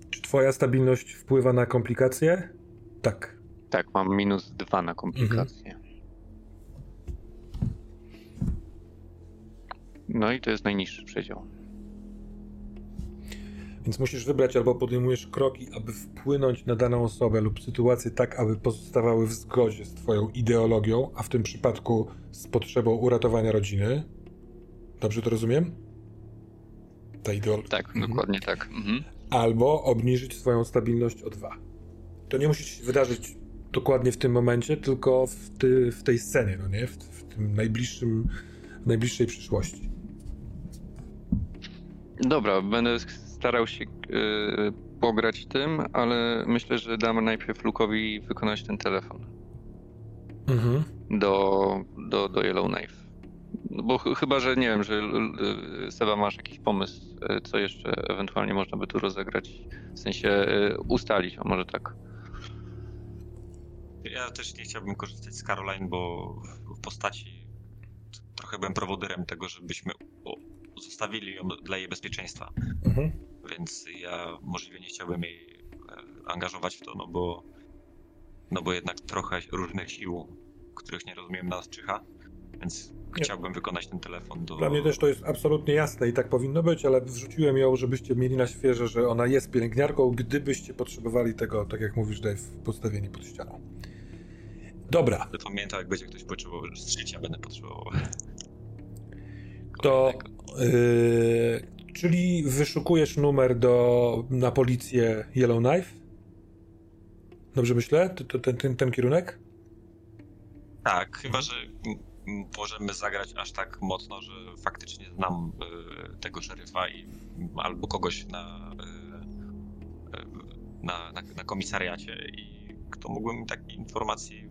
Czy twoja stabilność wpływa na komplikacje? Tak. Tak, mam minus dwa na komplikacje. Mhm. No i to jest najniższy przedział. Więc musisz wybrać albo podejmujesz kroki, aby wpłynąć na daną osobę lub sytuację tak, aby pozostawały w zgodzie z Twoją ideologią, a w tym przypadku z potrzebą uratowania rodziny. Dobrze to rozumiem? Ta ideologia. Tak, mhm. dokładnie tak. Mhm. Albo obniżyć swoją stabilność o dwa. To nie musi się wydarzyć dokładnie w tym momencie, tylko w, ty, w tej scenie, no nie? W, w tym najbliższym, najbliższej przyszłości. Dobra, będę starał się yy, pograć tym, ale myślę, że dam najpierw Lukowi wykonać ten telefon. Mhm. Do, do, do Yellowknife. No bo ch chyba, że nie wiem, że Seba masz jakiś pomysł, y, co jeszcze ewentualnie można by tu rozegrać, w sensie y, ustalić, a może tak. Ja też nie chciałbym korzystać z Caroline, bo w postaci trochę byłem prowodyrem tego, żebyśmy zostawili ją dla jej bezpieczeństwa. Mhm. Więc ja możliwie nie chciałbym jej e, angażować w to, no bo, no bo jednak trochę różnych sił, których nie rozumiem, nas czyha. Więc. Chciałbym wykonać ten telefon do... Dla mnie też to jest absolutnie jasne i tak powinno być, ale wrzuciłem ją, żebyście mieli na świeże, że ona jest pielęgniarką, gdybyście potrzebowali tego, tak jak mówisz, Dave, postawieni pod ścianą. Dobra. Pamiętam, jak będzie ktoś potrzebował, z życia będę potrzebował. To Yy, czyli wyszukujesz numer do, na policję Yellowknife? Dobrze myślę? Ten, ten, ten kierunek? Tak, chyba że możemy zagrać aż tak mocno, że faktycznie znam y, tego szeryfa i albo kogoś na, y, y, na, na, na komisariacie i kto mógłby mi takiej informacji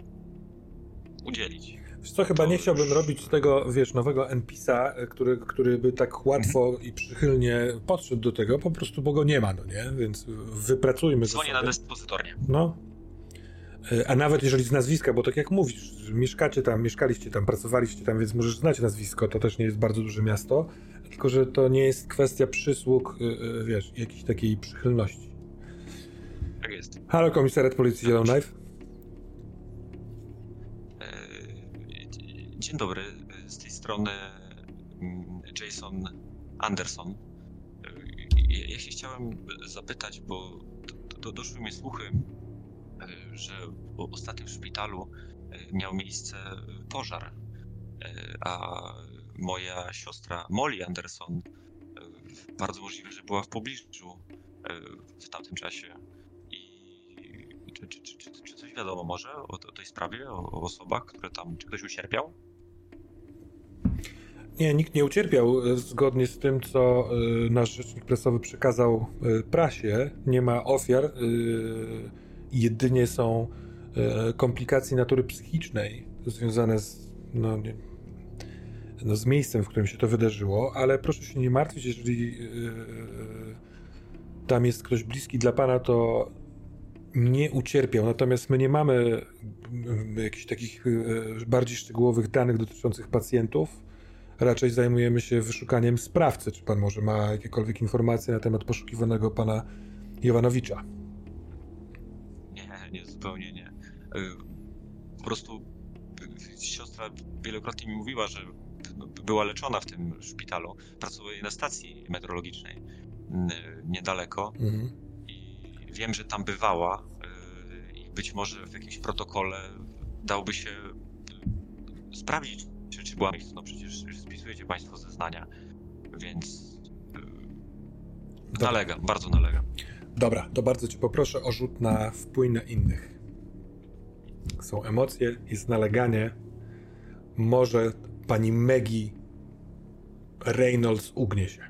udzielić. Wiesz co, chyba To nie chciałbym już- robić z tego, wiesz, nowego NPC-a, który, który by tak łatwo i przychylnie podszedł do tego, po prostu, bo go nie ma, no nie? Więc wypracujmy to Dzwonię na sobie. dyspozytornię. No. E, A nawet jeżeli z nazwiska, bo tak jak mówisz, mieszkacie tam, mieszkaliście tam, pracowaliście tam, więc możesz znać nazwisko, to też nie jest bardzo duże miasto, tylko że to nie jest kwestia przysług, y, y, wiesz, jakiejś takiej przychylności. Tak jest. Halo, komisariat policji Yellowknife. E, Dzień dobry, z tej strony mm, Jason Anderson. E, Ja się chciałem zapytać, bo do, do, doszły mi słuchy, e, że o- ostatnio w szpitalu e, miał miejsce pożar, e, a moja siostra Molly Anderson e, bardzo możliwe, że była w pobliżu e, w tamtym czasie. I czy, czy, czy, czy, coś wiadomo może o, o tej sprawie, o, o osobach, które tam, czy ktoś ucierpiał? Nie, nikt nie ucierpiał. e, Zgodnie z tym, co e, nasz rzecznik prasowy przekazał e, prasie, nie ma ofiar. e, Jedynie są e, komplikacje natury psychicznej związane z, no, nie, no, z miejscem, w którym się to wydarzyło, ale proszę się nie martwić, jeżeli e, tam jest ktoś bliski dla pana, to nie ucierpiał. Natomiast my nie mamy mm, jakichś takich bardziej szczegółowych danych dotyczących pacjentów raczej zajmujemy się wyszukaniem sprawcy. Czy pan może ma jakiekolwiek informacje na temat poszukiwanego pana Jovanowicza? Nie, nie, zupełnie nie. Y, Po prostu y, siostra wielokrotnie mi mówiła, że była leczona w tym szpitalu. Pracuje na stacji meteorologicznej niedaleko Mhm. i wiem, że tam bywała y, i być może w jakimś protokole dałoby się sprawdzić, czy, czy była miejsce. No przecież spisujecie Państwo zeznania, więc nalegam, bardzo nalegam. Dobra, to bardzo cię poproszę o rzut na wpływ na innych. Są emocje, jest naleganie. Może pani Maggie Reynolds ugnie się.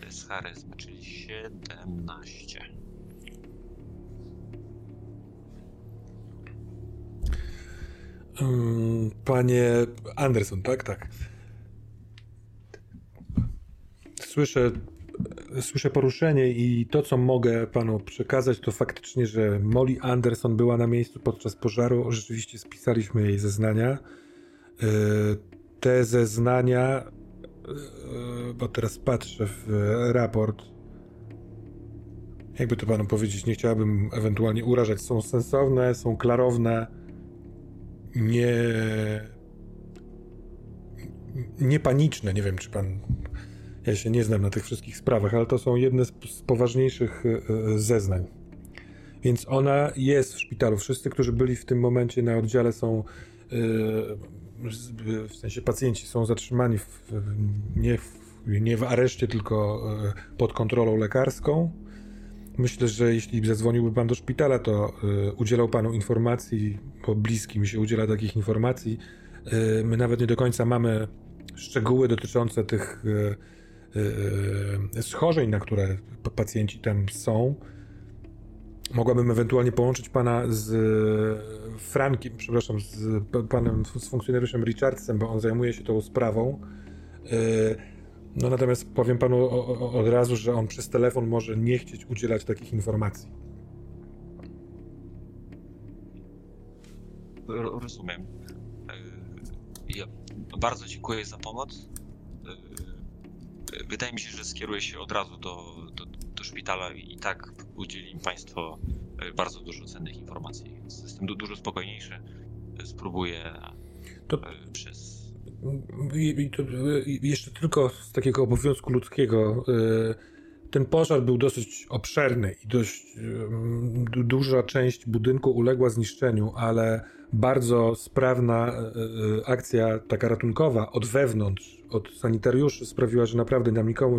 To jest charyzma, czyli 17. Mm, Panie Anderson, tak, tak. Słyszę, słyszę poruszenie i to, co mogę panu przekazać, to faktycznie, że Molly Anderson była na miejscu podczas pożaru. Rzeczywiście spisaliśmy jej zeznania. E, Te zeznania, e, bo teraz patrzę w raport, jakby to panu powiedzieć, nie chciałabym ewentualnie urażać, są sensowne, są klarowne nie. nie paniczne. Nie wiem, czy pan. Ja się nie znam na tych wszystkich sprawach, ale to są jedne z, poważniejszych e, e, zeznań. Więc ona jest w szpitalu. Wszyscy, którzy byli w tym momencie na oddziale, są. z- w sensie pacjenci są zatrzymani w, nie, w, nie w areszcie, tylko pod kontrolą lekarską. Myślę, że jeśli zadzwoniłby pan do szpitala, to y, udzielał panu informacji, bo bliski mi się udziela takich informacji. Y, my nawet nie do końca mamy szczegóły dotyczące tych y, y, schorzeń, na które pacjenci tam są. Mogłabym ewentualnie połączyć pana z Frankiem, przepraszam, z panem, z funkcjonariuszem Richardsem, bo on zajmuje się tą sprawą. Y, no natomiast powiem panu od razu, że on przez telefon może nie chcieć udzielać takich informacji. Ro- Rozumiem. Y, Ja bardzo dziękuję za pomoc. Wydaje mi się, że skieruję się od razu do, do, do szpitala i tak udzieli mi Państwo y, bardzo dużo cennych informacji. Więc jestem du- dużo spokojniejszy. Spróbuję To- y, przez. I, to, jeszcze tylko z takiego obowiązku ludzkiego. y, Ten pożar był dosyć obszerny i dość duża część budynku uległa zniszczeniu, ale bardzo sprawna y, y, akcja taka ratunkowa od wewnątrz, od sanitariuszy sprawiła, że naprawdę nam nikomu,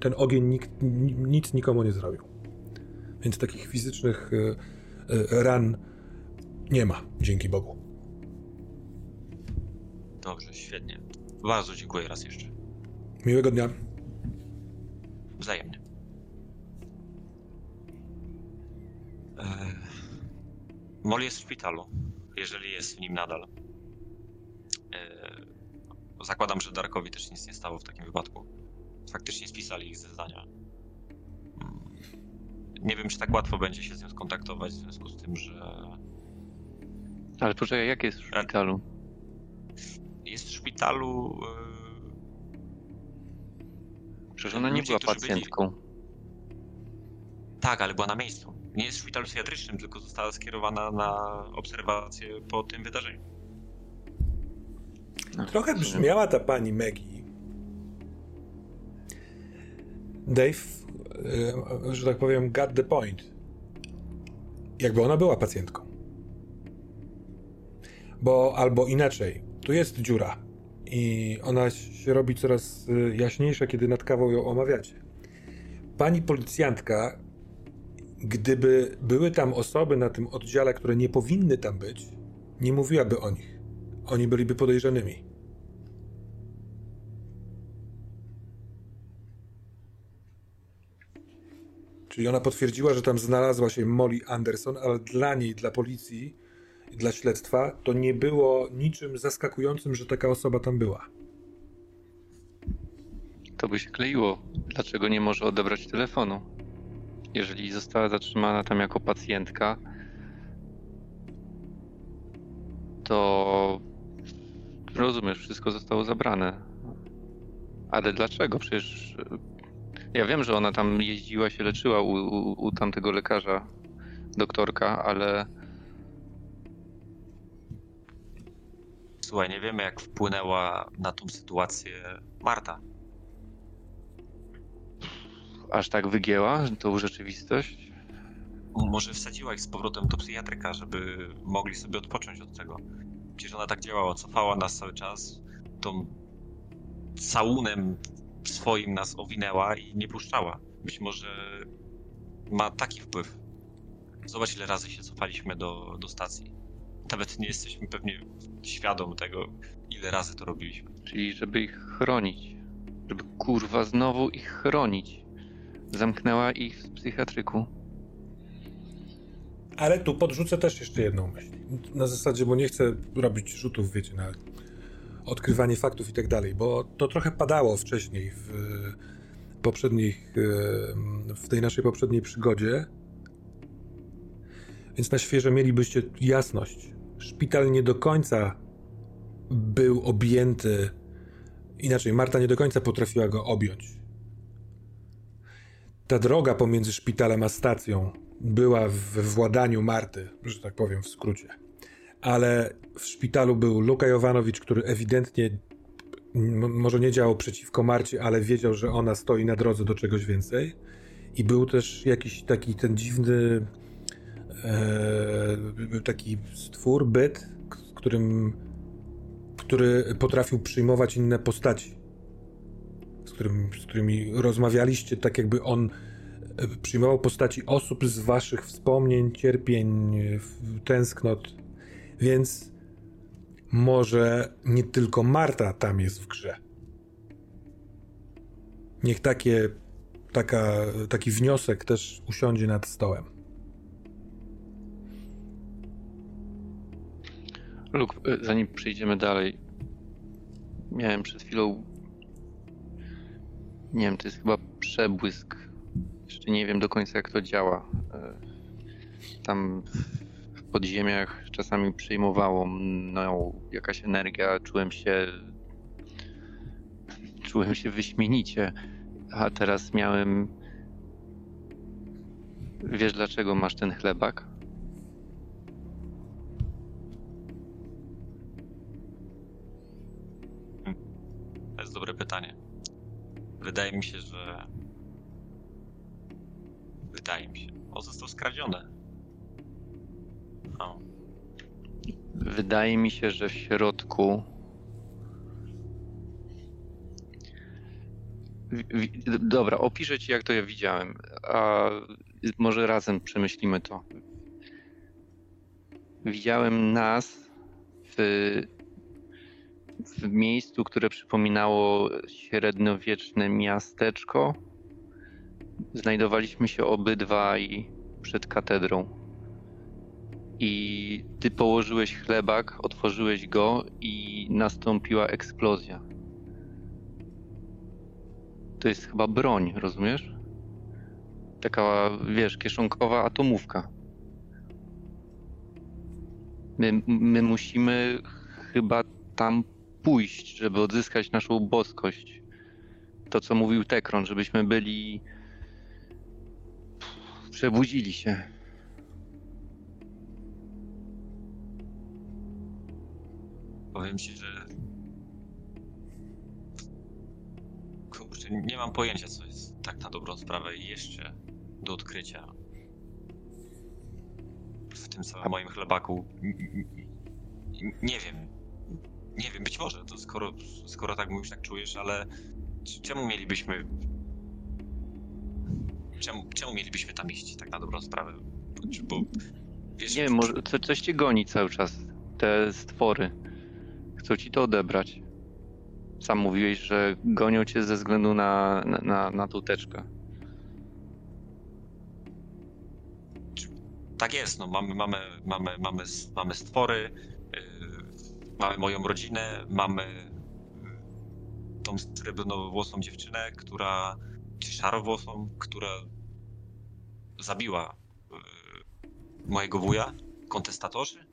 ten ogień nikt, ni- nic nikomu nie zrobił. Więc takich fizycznych y, ran nie ma, dzięki Bogu. Dobrze, świetnie. Bardzo dziękuję raz jeszcze. Miłego dnia. Wzajemnie. E, Molly jest w szpitalu, jeżeli jest w nim nadal. E, zakładam, że Darkowi też nic nie stało w takim wypadku. Faktycznie spisali ich zeznania. Mm. Nie wiem, czy tak łatwo będzie się z nią skontaktować w związku z tym, że Ale poczekaj, jak jest w szpitalu? jest w szpitalu. e, Przecież ona nie była którzy byli- pacjentką. Tak, ale była na miejscu. Nie jest w szpitalu psychiatrycznym, tylko została skierowana na obserwację po tym wydarzeniu. No, Trochę brzmiała ta pani Maggie. Dave, e, że tak powiem, got the point. Jakby ona była pacjentką. Bo albo inaczej, tu jest dziura i ona się robi coraz e, jaśniejsza, kiedy nad kawą ją omawiacie. Pani policjantka, gdyby były tam osoby na tym oddziale, które nie powinny tam być, nie mówiłaby o nich. Oni byliby podejrzanymi. Czyli ona potwierdziła, że tam znalazła się Molly Anderson, ale dla niej, dla policji dla śledztwa to nie było niczym zaskakującym, że taka osoba tam była. To by się kleiło. Dlaczego nie może odebrać telefonu? Jeżeli została zatrzymana tam jako pacjentka, to rozumiesz, wszystko zostało zabrane. Ale dlaczego? Przecież e, ja wiem, że ona tam jeździła, się leczyła u, u, u tamtego lekarza, doktorka, ale Słuchaj, nie wiemy, jak wpłynęła na tą sytuację Marta. Aż tak wygięła tą rzeczywistość. Może wsadziła ich z powrotem do psychiatryka, żeby mogli sobie odpocząć od tego. Przecież ona tak działała, cofała nas cały czas, tą całunem swoim nas owinęła i nie puszczała. Być może ma taki wpływ. Zobacz, ile razy się cofaliśmy do, do stacji. Nawet nie jesteśmy pewnie świadom tego, ile razy to robiliśmy. Czyli żeby ich chronić. Żeby kurwa znowu ich chronić. Zamknęła ich w psychiatryku. Ale tu podrzucę też jeszcze jedną myśl. Na zasadzie, bo nie chcę robić rzutów, wiecie, na odkrywanie faktów i tak dalej, bo to trochę padało wcześniej w poprzednich, w tej naszej poprzedniej przygodzie. Więc na świeże mielibyście jasność. Szpital nie do końca był objęty, inaczej, Marta nie do końca potrafiła go objąć. Ta droga pomiędzy szpitalem a stacją była w władaniu Marty, że tak powiem w skrócie. Ale w szpitalu był Luka Jovanowicz, który ewidentnie może nie działał przeciwko Marcie, ale wiedział, że ona stoi na drodze do czegoś więcej. I był też jakiś taki ten dziwny e, taki stwór, byt, którym, który potrafił przyjmować inne postaci. Którym, z którymi rozmawialiście, tak jakby on e, przyjmował postaci osób z waszych wspomnień, cierpień, e, tęsknot. Więc może nie tylko Marta tam jest w grze. Niech takie, taka, taki wniosek też usiądzie nad stołem. Luk, y, zanim przejdziemy dalej, miałem przed chwilą. Nie wiem, to jest chyba przebłysk. Jeszcze nie wiem do końca, jak to działa. Y, Tam w podziemiach czasami przejmowało mną jakaś energia, czułem się. Czułem się wyśmienicie, a teraz miałem. Wiesz, dlaczego masz ten chlebak? To jest dobre pytanie. Wydaje mi się, że. Wydaje mi się. On został skradziony. O, Wydaje mi się, że w środku. Dobra, opiszę ci, jak to ja widziałem, a może razem przemyślimy to. Widziałem nas w, w miejscu, które przypominało średniowieczne miasteczko. Znajdowaliśmy się obydwaj przed katedrą. I ty położyłeś chlebak, otworzyłeś go i nastąpiła eksplozja. To jest chyba broń, rozumiesz? Taka, wiesz, kieszonkowa atomówka. My, my musimy chyba tam pójść, żeby odzyskać naszą boskość. To, co mówił Tekron, żebyśmy byli. Przebudzili się. Powiem ci, że. Kurczę, nie mam pojęcia, co jest tak na dobrą sprawę jeszcze do odkrycia. W tym samym moim chlebaku. Nie wiem. Nie wiem, być może, to skoro, skoro tak mówisz, tak czujesz, ale czemu mielibyśmy. Czemu, czemu mielibyśmy tam iść, tak na dobrą sprawę? Bo, wiesz, nie wiem, może co, coś cię goni cały czas. Te stwory. Chcą ci to odebrać. Sam mówiłeś, że gonią cię ze względu na, na, na, na tą teczkę. Tak jest, no mamy, mamy, mamy, mamy, mamy stwory, Mamy moją rodzinę, mamy y, tą srebrnowłosą dziewczynę, która, czy szarowłosą, która zabiła y, mojego wuja, kontestatorzy.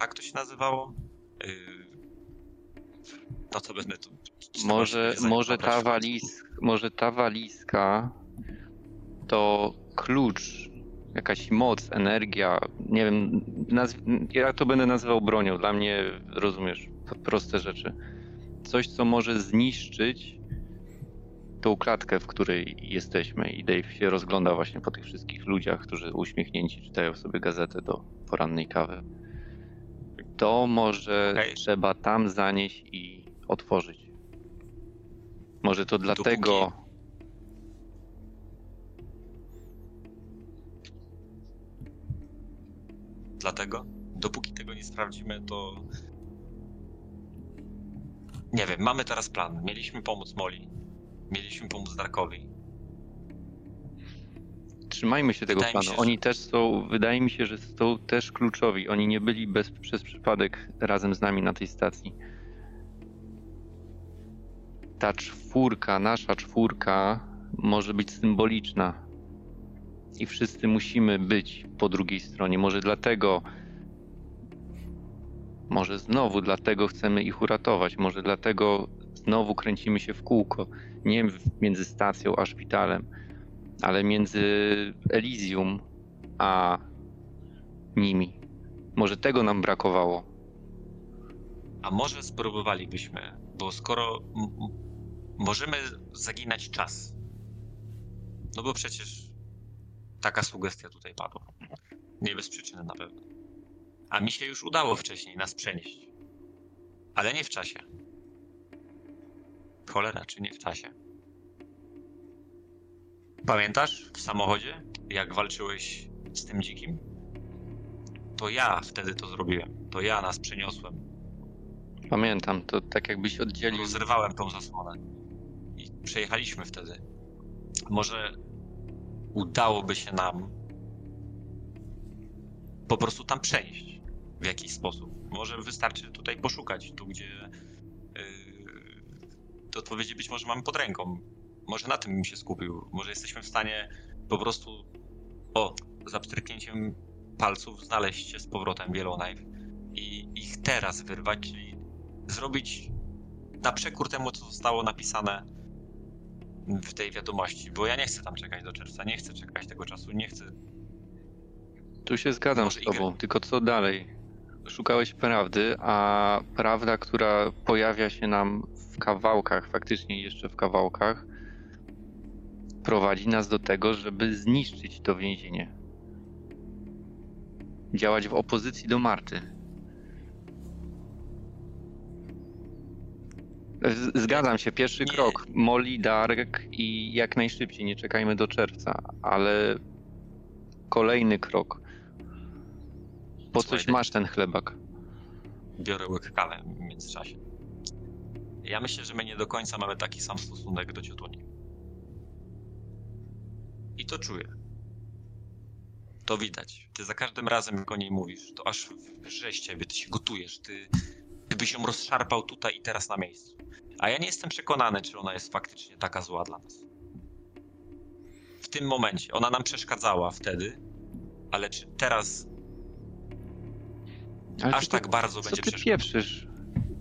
Jak to się nazywało? No co będę tu. Może, może, ta waliz, może ta walizka to klucz jakaś moc, energia, nie wiem, nazw- ja to będę nazywał bronią, dla mnie, rozumiesz, proste rzeczy. Coś, co może zniszczyć tą klatkę, w której jesteśmy i Dave się rozgląda właśnie po tych wszystkich ludziach, którzy uśmiechnięci czytają sobie gazetę do porannej kawy. To może okay. trzeba tam zanieść i otworzyć. Może to dlatego... Dopóki Dlatego, dopóki tego nie sprawdzimy, to. Nie wiem, mamy teraz plan. Mieliśmy pomóc Moli. Mieliśmy pomóc Darkowi. Trzymajmy się tego wydaje planu. Się, Oni że... też są, wydaje mi się, że są też kluczowi. Oni nie byli bez, przez przypadek razem z nami na tej stacji. Ta czwórka, nasza czwórka, może być symboliczna i wszyscy musimy być po drugiej stronie. Może dlatego, może znowu dlatego chcemy ich uratować, może dlatego znowu kręcimy się w kółko. Nie między stacją a szpitalem, ale między Elysium a nimi. Może tego nam brakowało. A może spróbowalibyśmy, bo skoro możemy zaginać czas, no bo przecież taka sugestia tutaj padła. Nie bez przyczyny na pewno. A mi się już udało wcześniej nas przenieść. Ale nie w czasie. Cholera, czy nie w czasie. Pamiętasz w samochodzie, jak walczyłeś z tym dzikim? To ja wtedy to zrobiłem. To ja nas przeniosłem. Pamiętam, to tak jakbyś oddzielił. Zrywałem tą zasłonę. I przejechaliśmy wtedy. Może udałoby się nam po prostu tam przejść w jakiś sposób. Może wystarczy tutaj poszukać, tu gdzie yy, te odpowiedzi być może mamy pod ręką. Może na tym bym się skupił. Może jesteśmy w stanie po prostu o, za pstryknięciem palców znaleźć się z powrotem Yellowknife i ich teraz wyrwać, czyli zrobić na przekór temu, co zostało napisane w tej wiadomości, bo ja nie chcę tam czekać do czerwca, nie chcę czekać tego czasu, nie chcę. Tu się zgadzam Może z tobą, igry. tylko co dalej? Szukałeś prawdy, a prawda, która pojawia się nam w kawałkach, faktycznie jeszcze w kawałkach, prowadzi nas do tego, żeby zniszczyć to więzienie. Działać w opozycji do Marty. Zgadzam się, pierwszy nie. krok. Molly, Dark i jak najszybciej, nie czekajmy do czerwca, ale kolejny krok. Po Słuchaj, coś masz ten chlebak. Biorę łyk kawy w międzyczasie. Ja myślę, że my nie do końca mamy taki sam stosunek do ciotuni. I to czuję. To widać. Ty za każdym razem, jak o niej mówisz, to aż wrzeź ciebie, ty się gotujesz, ty, ty byś ją rozszarpał tutaj i teraz na miejscu. A ja nie jestem przekonany, czy ona jest faktycznie taka zła dla nas. W tym momencie. Ona nam przeszkadzała wtedy, ale czy teraz Ale aż ty- tak bardzo Co będzie ty przeszkadzała? pieprzysz?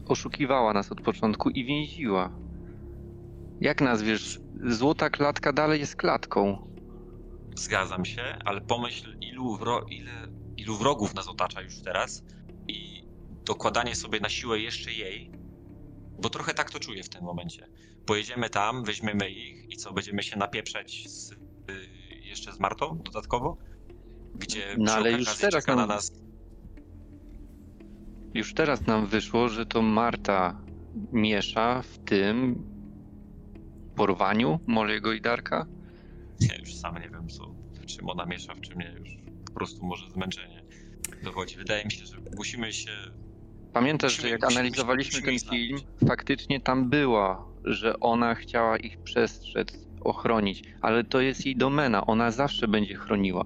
Oszukiwała nas od początku i więziła. Jak nazwiesz? Złota klatka dalej jest klatką. Zgadzam się, ale pomyśl, ilu, wro, ile, ilu wrogów nas otacza już teraz i dokładanie sobie na siłę jeszcze jej, bo trochę tak to czuję w tym momencie. Pojedziemy tam, weźmiemy ich i co, będziemy się napieprzać z, y, jeszcze z Martą dodatkowo? Gdzie No, ale już teraz czeka na nam- nas Już teraz nam wyszło, że to Marta miesza w tym porwaniu Moliego i Darka. Ja już sam nie wiem, co, w czym ona miesza, w czym nie, już po prostu może zmęczenie dochodzi. Wydaje mi się, że musimy się... Pamiętasz, że jak analizowaliśmy ten film, faktycznie tam była, że ona chciała ich przestrzec, ochronić, ale to jest jej domena, ona zawsze będzie chroniła.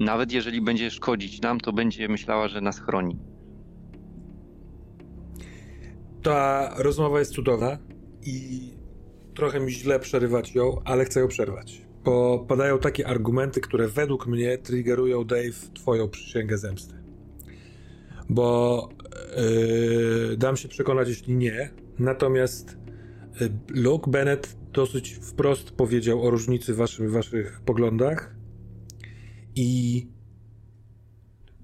Nawet jeżeli będzie szkodzić nam, to będzie myślała, że nas chroni. Ta rozmowa jest cudowna i trochę mi źle przerywać ją, ale chcę ją przerwać. Bo padają takie argumenty, które według mnie triggerują Dave twoją przysięgę zemsty. Bo yy, dam się przekonać, jeśli nie. Natomiast yy, Luke Bennett dosyć wprost powiedział o różnicy w waszym, waszych poglądach i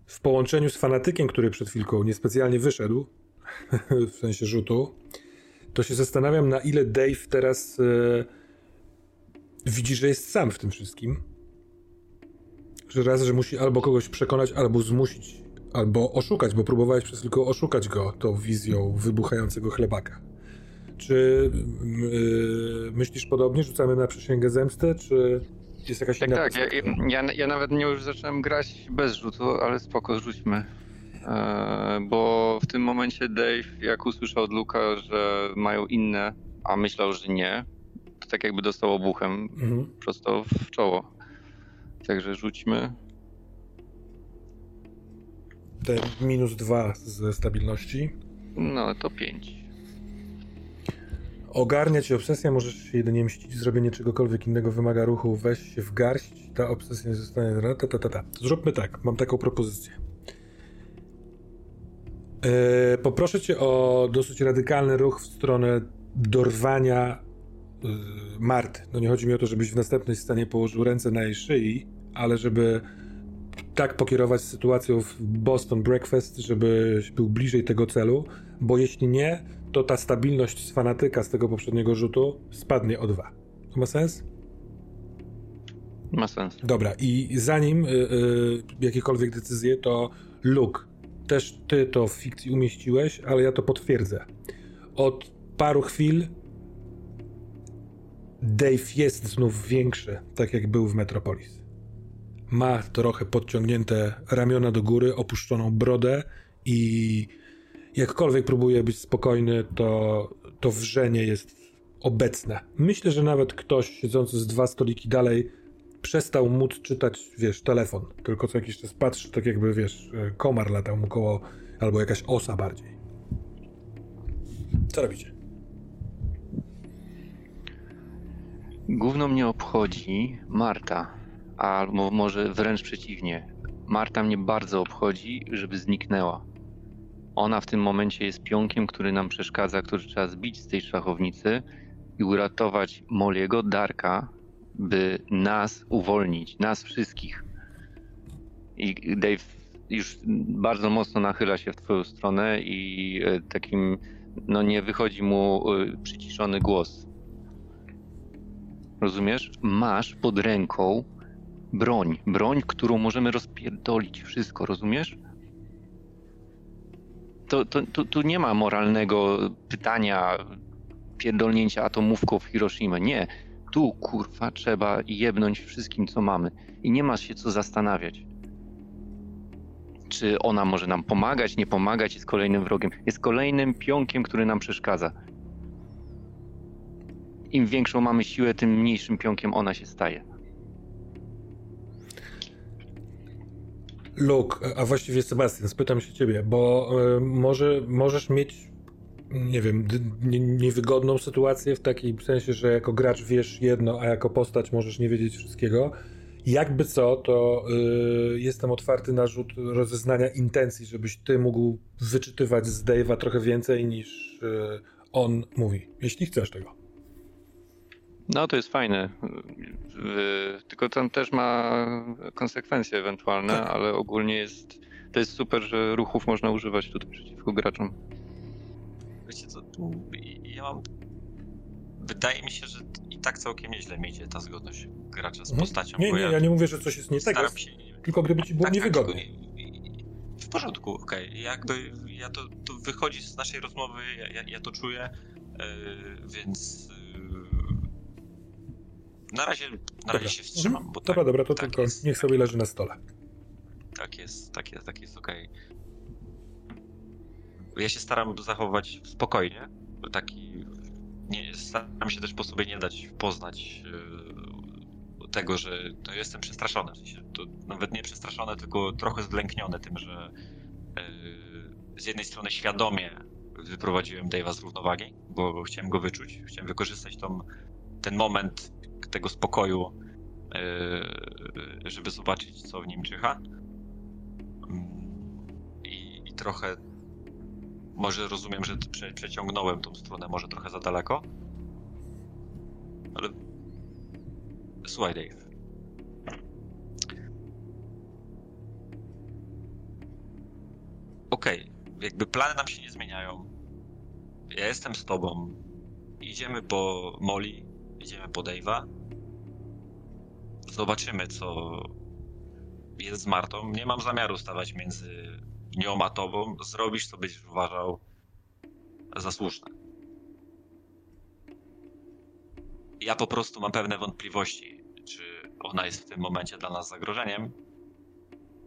w połączeniu z fanatykiem, który przed chwilką niespecjalnie wyszedł, w sensie rzutu, to się zastanawiam, na ile Dave teraz e, widzi, że jest sam w tym wszystkim. Że raz, że musi albo kogoś przekonać, albo zmusić, albo oszukać, bo próbowałeś przez tylko oszukać go tą wizją wybuchającego chlebaka. Czy mm, y, myślisz podobnie? Rzucamy na przysięgę zemstę, czy jest jakaś Tak, inna tak, ja, ja, ja nawet nie już zacząłem grać bez rzutu, ale spoko, rzućmy. E, bo w tym momencie Dave, jak usłyszał od Luka, że mają inne, a myślał, że nie, to tak jakby dostał obuchem Mhm. prosto w czoło. Także rzućmy. Te minus dwa ze stabilności. No to pięć. Ogarnia cię obsesja, możesz się jedynie mścić, zrobienie czegokolwiek innego wymaga ruchu, weź się w garść, ta obsesja nie zostanie... Ta, ta, ta, ta. Zróbmy tak, mam taką propozycję. E, poproszę cię o dosyć radykalny ruch w stronę dorwania e, Marty. No nie chodzi mi o to, żebyś w następnej scenie położył ręce na jej szyi, ale żeby tak pokierować sytuacją w Boston Breakfast, żebyś był bliżej tego celu, bo jeśli nie, to ta stabilność z fanatyka z tego poprzedniego rzutu spadnie o dwa. To ma sens? Ma sens. Dobra, i zanim y, y, jakiekolwiek decyzje, to Luke, też ty to w fikcji umieściłeś, ale ja to potwierdzę. Od paru chwil Dave jest znów większy, tak jak był w Metropolis. Ma trochę podciągnięte ramiona do góry, opuszczoną brodę i jakkolwiek próbuje być spokojny, to, to wrzenie jest obecne. Myślę, że nawet ktoś siedzący z dwa stoliki dalej przestał móc czytać, wiesz, telefon. Tylko co jakiś czas patrzy, tak jakby, wiesz, e, komar latał mu koło, albo jakaś osa bardziej. Co robicie? Gówno mnie obchodzi Marta, albo może wręcz przeciwnie. Marta mnie bardzo obchodzi, żeby zniknęła. Ona w tym momencie jest pionkiem, który nam przeszkadza, który trzeba zbić z tej szachownicy i uratować Moliego, Darka, by nas uwolnić, nas wszystkich. I Dave już bardzo mocno nachyla się w twoją stronę i e, takim, no nie wychodzi mu e, przyciszony głos. Rozumiesz? Masz pod ręką broń. Broń, którą możemy rozpierdolić wszystko, rozumiesz? To, to, to, tu nie ma moralnego pytania pierdolnięcia atomówką w Hiroshima. Nie. Tu, kurwa, trzeba jebnąć wszystkim, co mamy. I nie masz się co zastanawiać. Czy ona może nam pomagać, nie pomagać, jest kolejnym wrogiem. Jest kolejnym pionkiem, który nam przeszkadza. Im większą mamy siłę, tym mniejszym pionkiem ona się staje. Luke, a właściwie Sebastian, spytam się ciebie, bo y, może możesz mieć, nie wiem, niewygodną sytuację w takim sensie, że jako gracz wiesz jedno, a jako postać możesz nie wiedzieć wszystkiego. Jakby co, to y, jestem otwarty na rzut rozeznania intencji, żebyś ty mógł wyczytywać z Dave'a trochę więcej niż y, on mówi, jeśli chcesz tego. No to jest fajne. Tylko tam też ma konsekwencje ewentualne, tak. ale ogólnie jest. To jest super, że ruchów można używać tutaj przeciwko graczom. Wiecie co, ja mam. Wydaje mi się, że i tak całkiem nieźle mi idzie ta zgodność gracza z mhm. postacią. Nie, nie, ja, ja, nie mówię, że coś jest nie tak. Się... Tylko gdyby ci było tak, tak niewygodnie. Tak, w porządku, okej. Okay. Jakby ja to, to wychodzi z naszej rozmowy, ja, ja, ja to czuję, yy, więc na razie, na razie się wstrzymam. Mhm. Bo dobra, tak, dobra, to tak tylko jest, niech sobie leży na stole. Tak jest, tak jest, tak jest, okej. Okay. Ja się staram zachować spokojnie, taki... Nie, staram się też po sobie nie dać poznać yy, tego, że to jestem przestraszony. W sensie, to nawet nie przestraszony, tylko trochę zlękniony tym, że yy, z jednej strony świadomie wyprowadziłem Dave'a z równowagi, bo chciałem go wyczuć, chciałem wykorzystać tą, ten moment tego spokoju, e, żeby zobaczyć, co w nim czyha. I, i trochę może rozumiem, że prze, przeciągnąłem tą stronę może trochę za daleko. Ale słuchaj, Dave. Okej, okay. jakby plany nam się nie zmieniają. Ja jestem z tobą. Idziemy po Molly, idziemy po Dave'a. Zobaczymy, co jest z Martą. Nie mam zamiaru stawać między nią a tobą. Zrobisz, co byś uważał za słuszne. Ja po prostu mam pewne wątpliwości, czy ona jest w tym momencie dla nas zagrożeniem,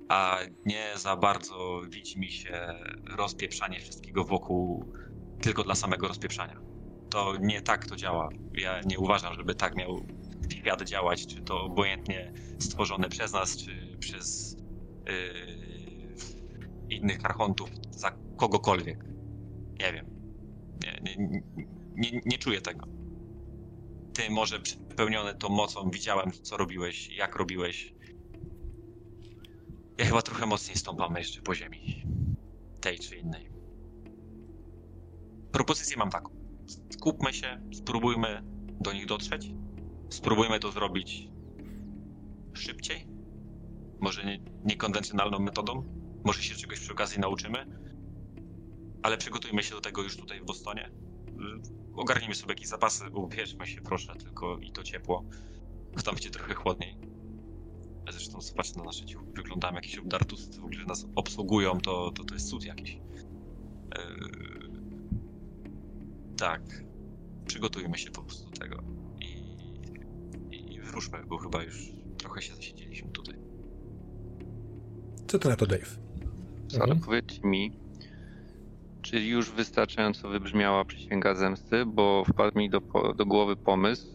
a nie za bardzo widzi mi się rozpieprzanie wszystkiego wokół tylko dla samego rozpieprzania. To nie tak to działa. Ja nie uważam, żeby tak miał świat działać, czy to obojętnie stworzone przez nas, czy przez yy, innych archontów, za kogokolwiek. Nie wiem. Nie, nie, nie, nie czuję tego. Ty może przepełniony tą mocą widziałem, co robiłeś, jak robiłeś. Ja chyba trochę mocniej stąpamy jeszcze po ziemi. Tej czy innej. Propozycję mam taką. Skupmy się, spróbujmy do nich dotrzeć Spróbujmy to zrobić szybciej. Może nie, niekonwencjonalną metodą. Może się czegoś przy okazji nauczymy. Ale przygotujmy się do tego już tutaj w Bostonie. Ogarnijmy sobie jakieś zapasy, ubierzmy się proszę, tylko i to ciepło. Tam będzie trochę chłodniej. Zresztą zobaczcie na nasze ciuchy. Wyglądamy jakiś obdartus, w ogóle nas obsługują, to, to, to jest cud jakiś. Yy... Tak. Przygotujmy się po prostu do tego ruszmy, bo chyba już trochę się zasiedzieliśmy tutaj. Co to na to, Dave? Ale mhm. powiedz mi, czy już wystarczająco wybrzmiała przysięga zemsty, bo wpadł mi do, do głowy pomysł.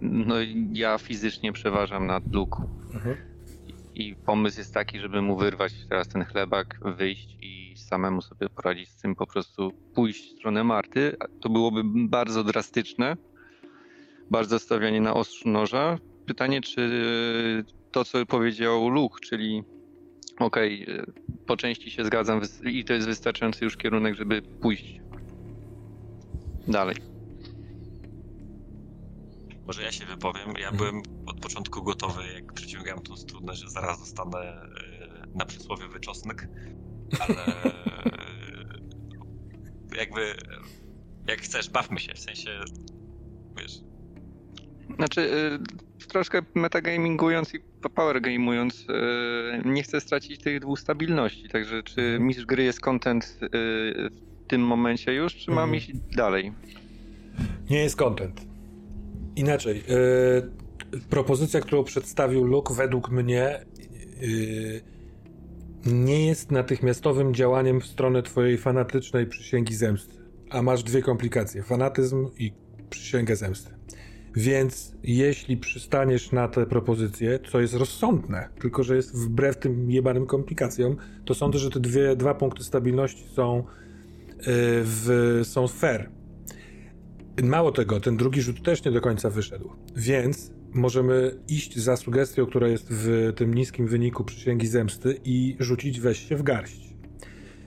No ja fizycznie przeważam nad Luke. Mhm. I pomysł jest taki, żeby mu wyrwać teraz ten chlebak, wyjść i samemu sobie poradzić z tym, po prostu pójść w stronę Marty. To byłoby bardzo drastyczne, bardzo stawianie na ostrzu noża. Pytanie, czy to, co powiedział Luke, czyli okej, okay, po części się zgadzam i to jest wystarczający już kierunek, żeby pójść dalej. Może ja się wypowiem. Ja byłem od początku gotowy, jak przeciągałem tą strunę, że zaraz zostanę e, na przysłowiowy czosnek, ale jakby jak chcesz, bawmy się, w sensie wiesz, znaczy, y, troszkę metagamingując i powergamując, y, nie chcę stracić tych dwóch stabilności. Także, czy mhm. mistrz gry jest content y, w tym momencie już, czy mam mhm. iść dalej? Nie jest content. Inaczej. propozycja, którą przedstawił Luke, według mnie nie jest natychmiastowym działaniem w stronę twojej fanatycznej przysięgi zemsty. A masz dwie komplikacje: fanatyzm i przysięgę zemsty. Więc jeśli przystaniesz na te propozycje, co jest rozsądne, tylko że jest wbrew tym jebanym komplikacjom, to sądzę, że te dwie, dwa punkty stabilności są, yy, w, są fair. Mało tego, ten drugi rzut też nie do końca wyszedł. Więc możemy iść za sugestią, która jest w tym niskim wyniku przysięgi zemsty i rzucić weź się w garść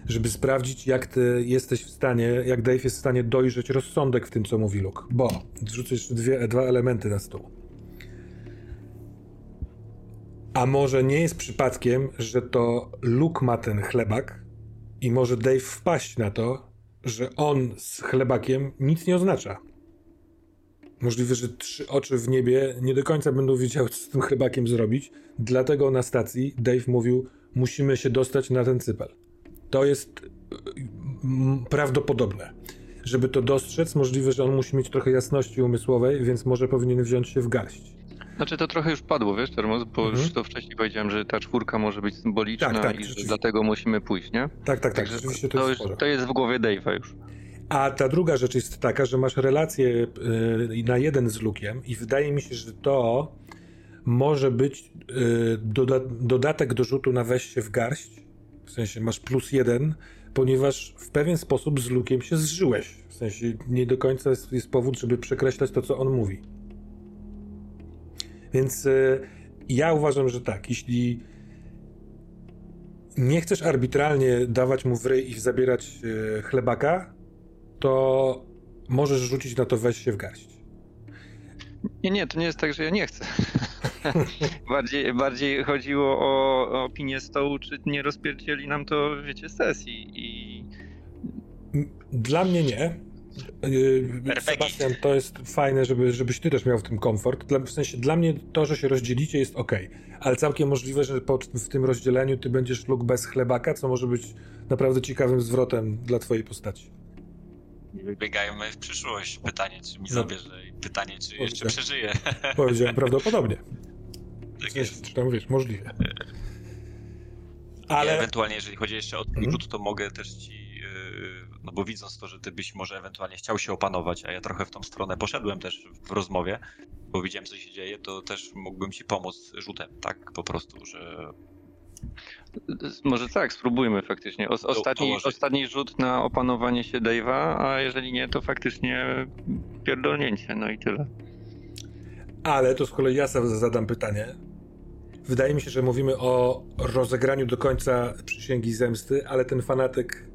żeby sprawdzić, jak ty jesteś w stanie, jak Dave jest w stanie dojrzeć rozsądek w tym, co mówi Luke. Bo jeszcze dwie, dwa elementy na stół. A może nie jest przypadkiem, że to Luke ma ten chlebak i może Dave wpaść na to, że on z chlebakiem nic nie oznacza. Możliwe, że trzy oczy w niebie nie do końca będą wiedziały, co z tym chlebakiem zrobić. Dlatego na stacji Dave mówił: Musimy się dostać na ten cypel. To jest prawdopodobne. Żeby to dostrzec, możliwe, że on musi mieć trochę jasności umysłowej, więc może powinien wziąć się w garść. Znaczy to trochę już padło, wiesz, Termos, bo mhm. już to wcześniej powiedziałem, że ta czwórka może być symboliczna tak, tak, i że dlatego musimy pójść, nie? Tak, tak, tak. Rzeczywiście to, to, jest to jest w głowie Dave'a już. A ta druga rzecz jest taka, że masz relację y, na jeden z Lukiem i wydaje mi się, że to może być y, doda dodatek do rzutu na weź się w garść, w sensie masz plus jeden, ponieważ w pewien sposób z Lukiem się zżyłeś. W sensie nie do końca jest, jest powód, żeby przekreślać to, co on mówi. Więc y, ja uważam, że tak, jeśli nie chcesz arbitralnie dawać mu w ryj i zabierać chlebaka, to możesz rzucić na to weź się w garść. Nie, nie, to nie jest tak, że ja nie chcę. bardziej, bardziej chodziło o, o opinię stołu, czy nie rozpierdzieli nam to, wiecie, sesji i... Dla mnie nie. Yy, Sebastian, to jest fajne, żeby, żebyś ty też miał w tym komfort. Dla, w sensie dla mnie to, że się rozdzielicie jest ok, ale całkiem możliwe, że po, w tym rozdzieleniu ty będziesz luk bez chlebaka, co może być naprawdę ciekawym zwrotem dla twojej postaci. Wybiegajmy w przyszłość. Pytanie, czy mi no. zabierze i pytanie, czy jeszcze przeżyje. Powiedziałem prawdopodobnie. Tak jest. Tam wiesz, możliwe. Ale... ewentualnie, jeżeli chodzi jeszcze o ten mhm. to mogę też ci, yy, no bo widząc to, że ty byś może ewentualnie chciał się opanować, a ja trochę w tą stronę poszedłem też w rozmowie, bo widziałem, co się dzieje, to też mógłbym ci pomóc rzutem, tak? Po prostu, że może tak, spróbujmy faktycznie. O, ostatni, ostatni rzut na opanowanie się Dave'a, a jeżeli nie, to faktycznie pierdolnięcie, no i tyle. Ale to z kolei ja sobie zadam pytanie. Wydaje mi się, że mówimy o rozegraniu do końca przysięgi zemsty, ale ten fanatyk.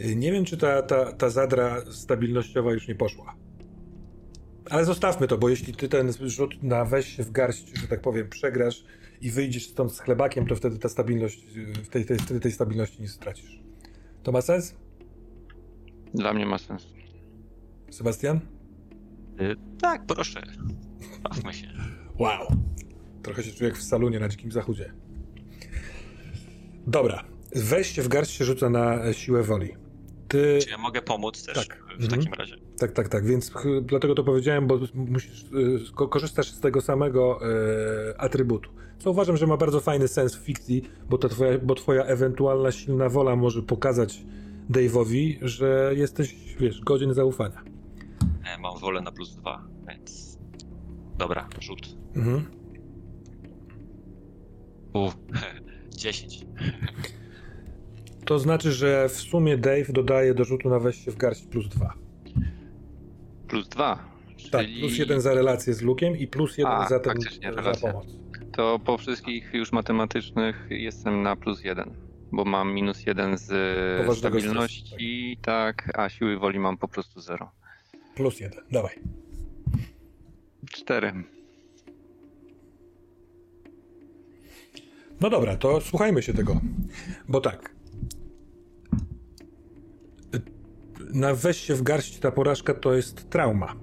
Yy, nie wiem, czy ta, ta, ta zadra stabilnościowa już nie poszła. Ale zostawmy to, bo jeśli ty ten rzut na weź się w garść, że tak powiem, przegrasz, i wyjdziesz stąd z chlebakiem, to wtedy ta stabilność, tej, tej, wtedy tej stabilności nie stracisz. To ma sens? Dla mnie ma sens. Sebastian? Y tak, proszę. Bawmy się. Wow. Trochę się czuję jak w salonie na Dzikim Zachodzie. Dobra. Wejście w garść się rzuca na siłę woli. Ty... Czy ja mogę pomóc też tak. w takim mhm. razie? Tak, tak, tak. Więc dlatego to powiedziałem, bo musisz, y, korzystasz z tego samego y, atrybutu. Co uważam, że ma bardzo fajny sens w fikcji, bo, ta twoja, bo twoja ewentualna silna wola może pokazać Dave'owi, że jesteś, wiesz, godzien zaufania. Ja mam wolę na plus dwa, więc... Dobra, rzut. Mhm. U, 10. To znaczy, że w sumie Dave dodaje do rzutu na wejście w garść plus dwa. Plus dwa? Tak, plus jeden za relację z Lukiem i plus jeden A, za, ten, za pomoc to po wszystkich już matematycznych jestem na plus jeden, bo mam minus jeden z Poważnego stabilności, stresu, tak. tak, a siły woli mam po prostu zero. Plus jeden, dawaj. Cztery. No dobra, to słuchajmy się tego. Bo tak. Na weź się w garść ta porażka to jest trauma.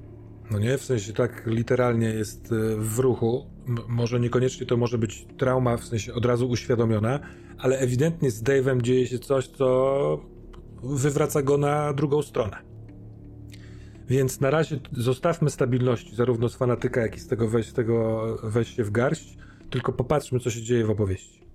No nie, w sensie tak literalnie jest e, w ruchu. Może niekoniecznie to może być trauma, w sensie od razu uświadomiona, ale ewidentnie z Dave'em dzieje się coś, co wywraca go na drugą stronę. Więc na razie zostawmy stabilności, zarówno z fanatyka, jak i z tego wejść, tego wejść się w garść, tylko popatrzmy, co się dzieje w opowieści.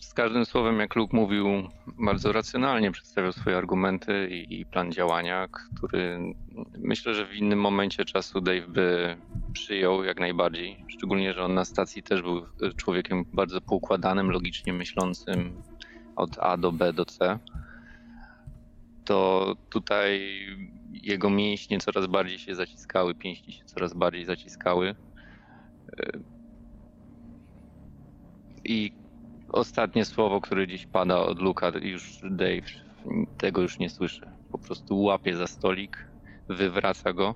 Z każdym słowem, jak Luke mówił, bardzo racjonalnie przedstawiał swoje argumenty i, plan działania, który myślę, że w innym momencie czasu Dave by przyjął jak najbardziej. Szczególnie, że on na stacji też był człowiekiem bardzo poukładanym, logicznie myślącym od A do B do C. To tutaj jego mięśnie coraz bardziej się zaciskały, pięści się coraz bardziej zaciskały. I ostatnie słowo, które dziś pada od Luka, już Dave tego już nie słyszy. Po prostu łapie za stolik, wywraca go.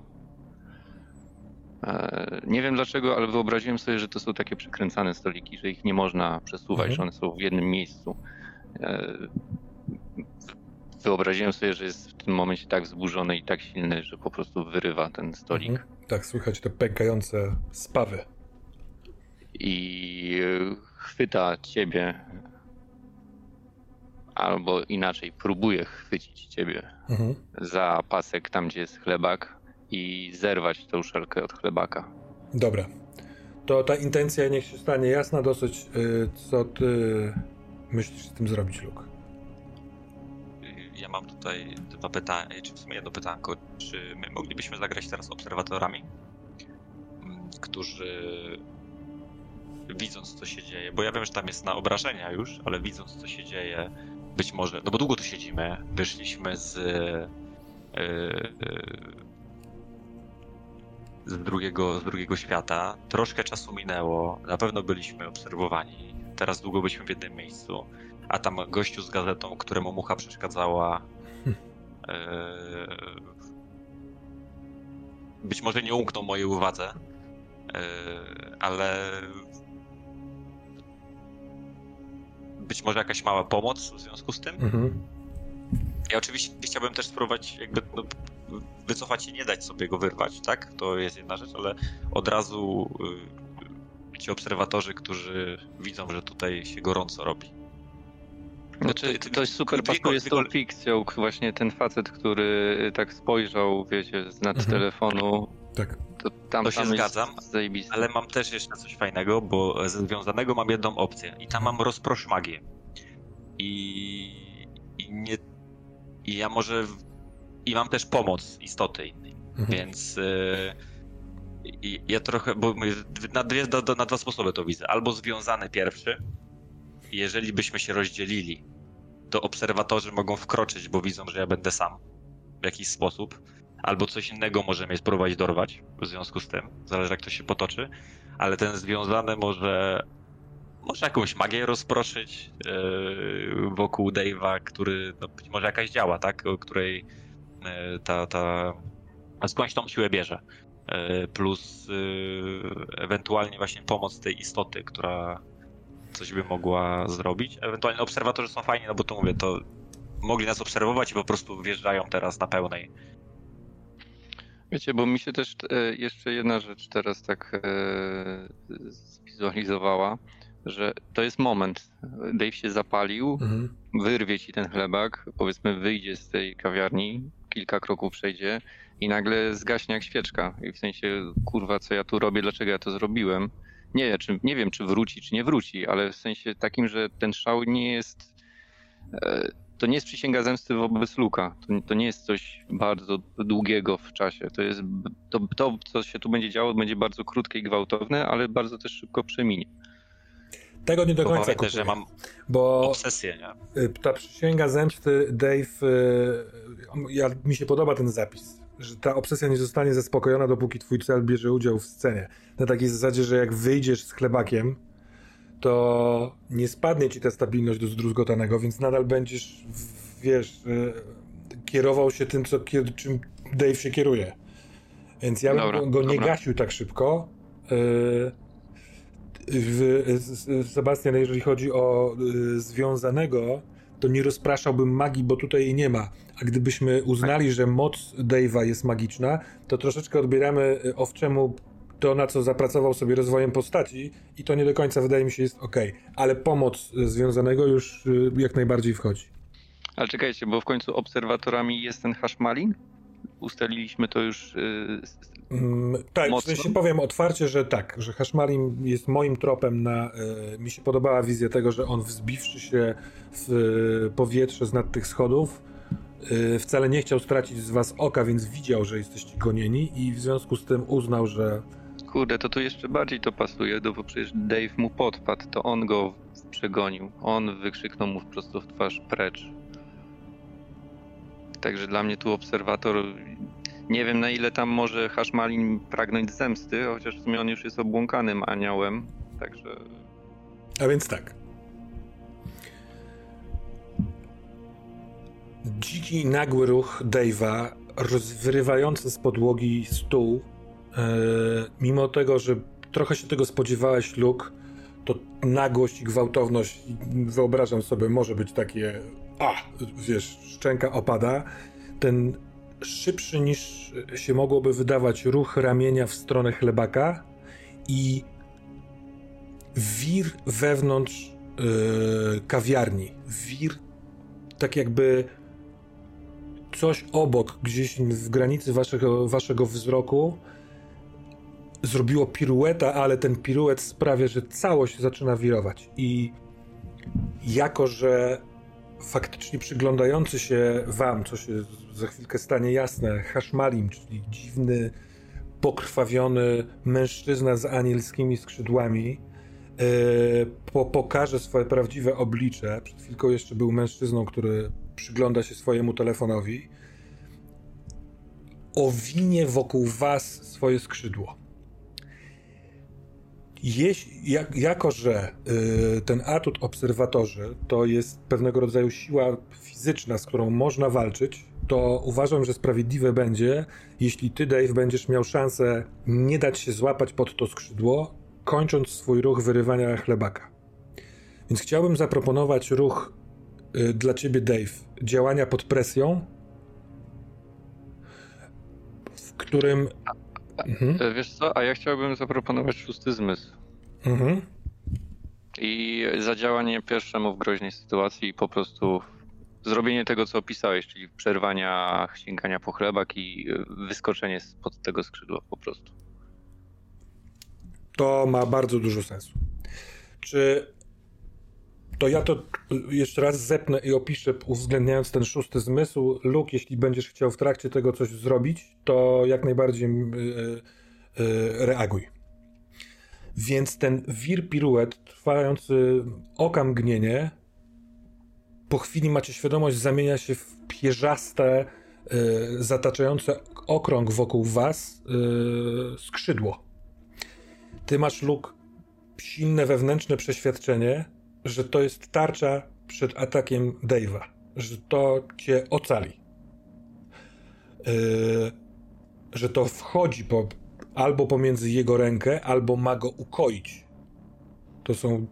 E, nie wiem dlaczego, ale wyobraziłem sobie, że to są takie przykręcane stoliki, że ich nie można przesuwać, mhm. że one są w jednym miejscu. E, wyobraziłem sobie, że jest w tym momencie tak wzburzony i tak silny, że po prostu wyrywa ten stolik. Mhm. Tak, słychać te pękające spawy. I chwyta ciebie, albo inaczej, próbuje chwycić ciebie mhm. za pasek tam, gdzie jest chlebak i zerwać tą szelkę od chlebaka. Dobra. To ta intencja niech się stanie jasna dosyć. Y, co ty myślisz z tym zrobić, Luke? Ja mam tutaj dwa pytania, czy w sumie jedno pytanko. Czy my moglibyśmy zagrać teraz obserwatorami, mm, którzy widząc co się dzieje, bo ja wiem, że tam jest na obrażenia już, ale widząc co się dzieje, być może, no bo długo tu siedzimy, wyszliśmy z yy, z drugiego, z drugiego świata, troszkę czasu minęło, na pewno byliśmy obserwowani, teraz długo byliśmy w jednym miejscu, a tam gościu z gazetą, któremu mucha przeszkadzała, yy, być może nie umknął mojej uwadze, ale być może jakaś mała pomoc w związku z tym. Mhm. Ja oczywiście chciałbym też spróbować jakby no, wycofać się, nie dać sobie go wyrwać, tak? To jest jedna rzecz, ale od razu y, ci obserwatorzy, którzy widzą, że tutaj się gorąco robi. Znaczy, to jest super pasuje z tą fikcją, właśnie ten facet, który tak spojrzał, wiecie, z nad mhm. telefonu. Tak. To, tam, to się tam zgadzam, ale mam też jeszcze coś fajnego, bo ze związanego mam jedną opcję i tam mam rozprosz magię. I, i nie... I ja może... I mam też pomoc istoty innej, mhm. więc... Y, ja trochę, bo na, dwie, na dwa sposoby to widzę. Albo związany pierwszy, jeżeli byśmy się rozdzielili, to obserwatorzy mogą wkroczyć, bo widzą, że ja będę sam w jakiś sposób albo coś innego może mnie spróbować dorwać w związku z tym, zależy jak to się potoczy, ale ten związany może może jakąś magię rozproszyć yy, wokół Dave'a, który no, być może jakaś działa, tak, o której yy, ta, ta skądś tą siłę bierze. Yy, plus ewentualnie właśnie pomoc tej istoty, która coś by mogła zrobić. Ewentualnie obserwatorzy są fajni, no bo to mówię, to mogli nas obserwować i po prostu wjeżdżają teraz na pełnej Wiecie, bo mi się też e, jeszcze jedna rzecz teraz tak e, zwizualizowała, że to jest moment. Dave się zapalił, mhm. wyrwie ci ten chlebak, powiedzmy wyjdzie z tej kawiarni, kilka kroków przejdzie i nagle zgaśnie jak świeczka. I w sensie, kurwa, co ja tu robię, dlaczego ja to zrobiłem? Nie, czy, nie wiem, czy wróci, czy nie wróci, ale w sensie takim, że ten szał nie jest e, to nie jest przysięga zemsty wobec Luka. To, to, nie jest coś bardzo długiego w czasie. To jest to, to, co się tu będzie działo, będzie bardzo krótkie i gwałtowne, ale bardzo też szybko przeminie. Tego nie do końca Pamiętaj, kupuję, że mam bo obsesję, nie? Y, ta przysięga zemsty, Dave, y, ja, mi się podoba ten zapis, że ta obsesja nie zostanie zaspokojona, dopóki twój cel bierze udział w scenie. Na takiej zasadzie, że jak wyjdziesz z chlebakiem, to nie spadnie ci ta stabilność do zdruzgotanego, więc nadal będziesz, wiesz, e, kierował się tym, co, czym Dave się kieruje. Więc ja dobra, bym go nie dobra. gasił tak szybko. E, Sebastian, jeżeli chodzi o e, związanego, to nie rozpraszałbym magii, bo tutaj jej nie ma. A gdybyśmy uznali, że moc Dave'a jest magiczna, to troszeczkę odbieramy owczemu to, na co zapracował sobie rozwojem postaci i to nie do końca wydaje mi się jest ok, ale pomoc związanego już y, jak najbardziej wchodzi. Ale czekajcie, bo w końcu obserwatorami jest ten Hashmalin? ustaliliśmy to już Mm, tak, mocno. w sensie powiem otwarcie, że tak, że Hashmalim jest moim tropem na... Y, mi się podobała wizja tego, że on wzbiwszy się w y, powietrze z nad tych schodów y, wcale nie chciał stracić z was oka, więc widział, że jesteście gonieni i w związku z tym uznał, że... Kurde, to tu jeszcze bardziej to pasuje, no bo przecież Dave mu podpadł, to on go przegonił. On wykrzyknął mu prosto w twarz precz. Także dla mnie tu obserwator nie wiem na ile tam może Hashmalin pragnąć zemsty, chociaż w sumie on już jest obłąkanym aniołem, także... A więc tak. Dziki, nagły ruch Dave'a, rozwyrywający z podłogi stół, mimo tego, że trochę się tego spodziewałeś, Luke, to nagłość i gwałtowność, wyobrażam sobie, może być takie, a, wiesz, szczęka opada. Ten szybszy niż się mogłoby wydawać ruch ramienia w stronę chlebaka i wir wewnątrz yy, kawiarni. Wir tak jakby coś obok, gdzieś w granicy waszego, waszego wzroku zrobiło pirueta, ale ten piruet sprawia, że całość zaczyna wirować. I jako, że faktycznie przyglądający się wam, co się za chwilkę stanie jasne, Hashmalim, czyli dziwny, pokrwawiony mężczyzna z anielskimi skrzydłami, yy, po, pokaże swoje prawdziwe oblicze. Przed chwilką jeszcze był mężczyzną, który przygląda się swojemu telefonowi. Owinie wokół was swoje skrzydło. Jeś, jak, jako, że y, ten atut obserwatorzy to jest pewnego rodzaju siła fizyczna, z którą można walczyć, to uważam, że sprawiedliwe będzie, jeśli ty, Dave, będziesz miał szansę nie dać się złapać pod to skrzydło, kończąc swój ruch wyrywania chlebaka. Więc chciałbym zaproponować ruch y, dla ciebie, Dave, działania pod presją, w którym Mhm. E, wiesz co, a ja chciałbym zaproponować szósty zmysł. Mhm. I zadziałanie pierwszemu w groźnej sytuacji i po prostu zrobienie tego, co opisałeś, czyli przerwania sięgania po chlebak i wyskoczenie spod tego skrzydła po prostu. To ma bardzo dużo sensu. Czy to ja to jeszcze raz zepnę i opiszę, uwzględniając ten szósty zmysł. Luke, jeśli będziesz chciał w trakcie tego coś zrobić, to jak najbardziej yy, yy, reaguj. Więc ten wir piruet trwający oka mgnienie po chwili macie świadomość, zamienia się w pierzaste, yy, zataczające okrąg wokół was skrzydło. Ty masz, Luke, silne wewnętrzne przeświadczenie, że to jest tarcza przed atakiem Dave'a, że to cię ocali. Yy, że to wchodzi po, albo pomiędzy jego rękę, albo ma go ukoić. To są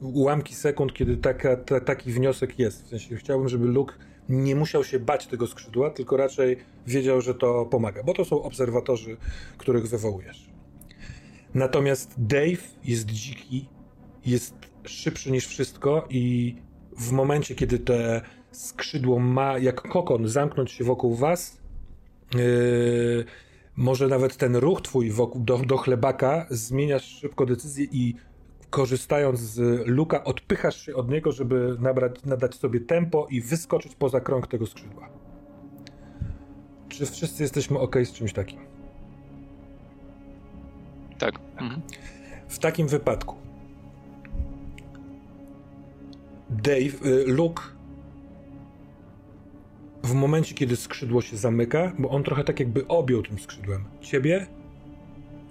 ułamki sekund, kiedy taka, ta, taki wniosek jest. W sensie chciałbym, żeby Luke nie musiał się bać tego skrzydła, tylko raczej wiedział, że to pomaga, bo to są obserwatorzy, których wywołujesz. Natomiast Dave jest dziki, jest szybszy niż wszystko i w momencie, kiedy te skrzydło ma jak kokon zamknąć się wokół was, yy, może nawet ten ruch twój wokół, do, do chlebaka zmieniasz szybko decyzję i korzystając z luka odpychasz się od niego, żeby nabrać, nadać sobie tempo i wyskoczyć poza krąg tego skrzydła. Czy wszyscy jesteśmy ok z czymś takim? Tak. Mhm. W takim wypadku Dave, y, Luke w momencie, kiedy skrzydło się zamyka, bo on trochę tak jakby objął tym skrzydłem ciebie,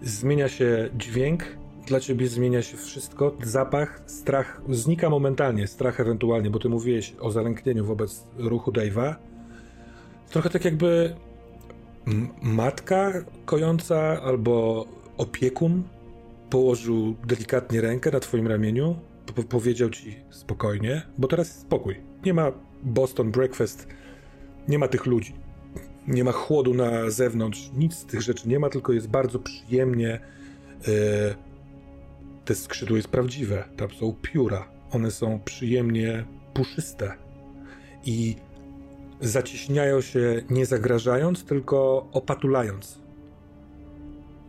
zmienia się dźwięk, dla ciebie zmienia się wszystko, zapach, strach znika momentalnie, strach ewentualnie, bo ty mówiłeś o zalęknieniu wobec ruchu Dave'a. Trochę tak jakby matka kojąca albo opiekun położył delikatnie rękę na twoim ramieniu powiedział ci spokojnie, bo teraz jest spokój. Nie ma Boston Breakfast, nie ma tych ludzi, nie ma chłodu na zewnątrz, nic z tych rzeczy nie ma, tylko jest bardzo przyjemnie. E, te skrzydło jest prawdziwe, tam są pióra, one są przyjemnie puszyste i zacieśniają się nie zagrażając, tylko opatulając.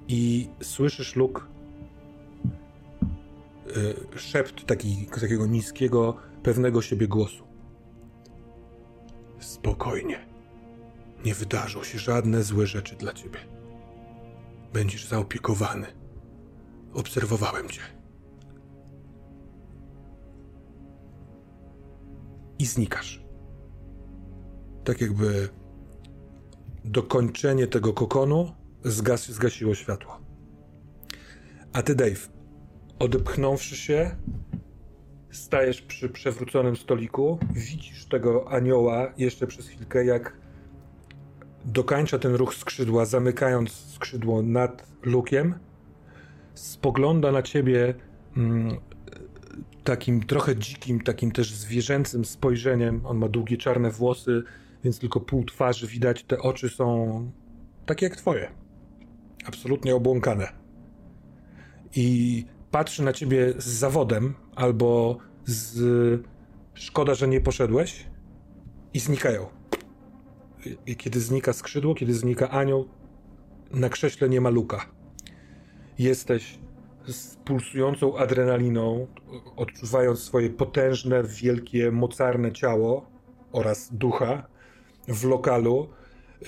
I słyszysz, Luke, yy, szept taki, takiego niskiego, pewnego siebie głosu. Spokojnie. Nie wydarzą się żadne złe rzeczy dla ciebie. Będziesz zaopiekowany. Obserwowałem cię. I znikasz. Tak jakby dokończenie tego kokonu zgas, zgasiło światło. A ty, Dave, odepchnąwszy się, stajesz przy przewróconym stoliku, widzisz tego anioła jeszcze przez chwilkę, jak dokańcza ten ruch skrzydła, zamykając skrzydło nad lukiem, spogląda na ciebie mm, takim trochę dzikim, takim też zwierzęcym spojrzeniem. On ma długie czarne włosy, więc tylko pół twarzy widać. Te oczy są takie jak twoje. Absolutnie obłąkane. I patrzy na ciebie z zawodem albo z szkoda, że nie poszedłeś i znikają. I kiedy znika skrzydło, kiedy znika anioł, na krześle nie ma luka. Jesteś z pulsującą adrenaliną, odczuwając swoje potężne, wielkie, mocarne ciało oraz ducha w lokalu.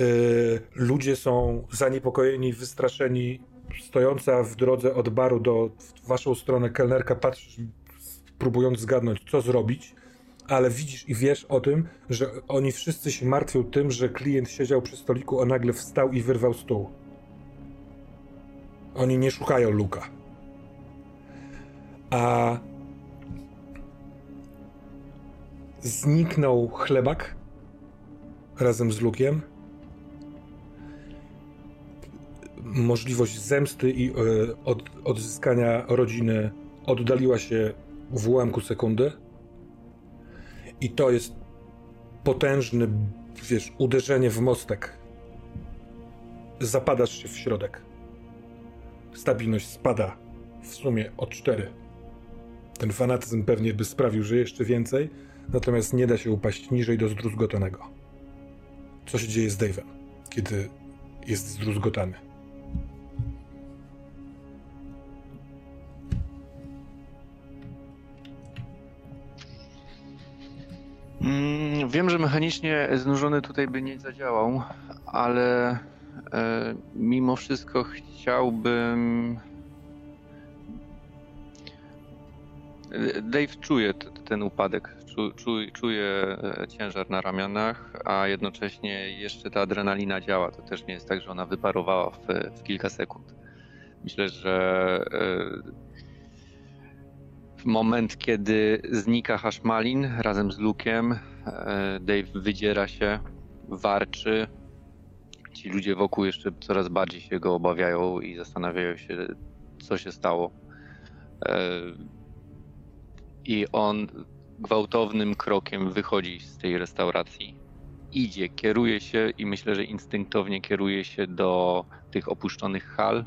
Yy, ludzie są zaniepokojeni, wystraszeni. Stojąca w drodze od baru do w waszą stronę kelnerka patrzy, próbując zgadnąć, co zrobić ale widzisz i wiesz o tym, że oni wszyscy się martwią tym, że klient siedział przy stoliku, a nagle wstał i wyrwał stół. Oni nie szukają Luka. A zniknął chlebak razem z Lukiem. Możliwość zemsty i y, od, odzyskania rodziny oddaliła się w ułamku sekundy. I to jest potężny, wiesz, uderzenie w mostek. Zapadasz się w środek. Stabilność spada w sumie o cztery. Ten fanatyzm pewnie by sprawił, że jeszcze więcej, natomiast nie da się upaść niżej do zdruzgotanego. Co się dzieje z Dave'em, kiedy jest zdruzgotany? Mm, wiem, że mechanicznie znużony tutaj by nie zadziałał, ale e, mimo wszystko chciałbym. Dave czuje ten upadek, czu, czu, czuje e, ciężar na ramionach, a jednocześnie jeszcze ta adrenalina działa. To też nie jest tak, że ona wyparowała w, kilka sekund. Myślę, że e, moment, kiedy znika Hashmalin razem z Lukiem, e, Dave wydziera się, warczy. Ci ludzie wokół jeszcze coraz bardziej się go obawiają i zastanawiają się, co się stało. E, I on gwałtownym krokiem wychodzi z tej restauracji. Idzie, kieruje się i myślę, że instynktownie kieruje się do tych opuszczonych hal,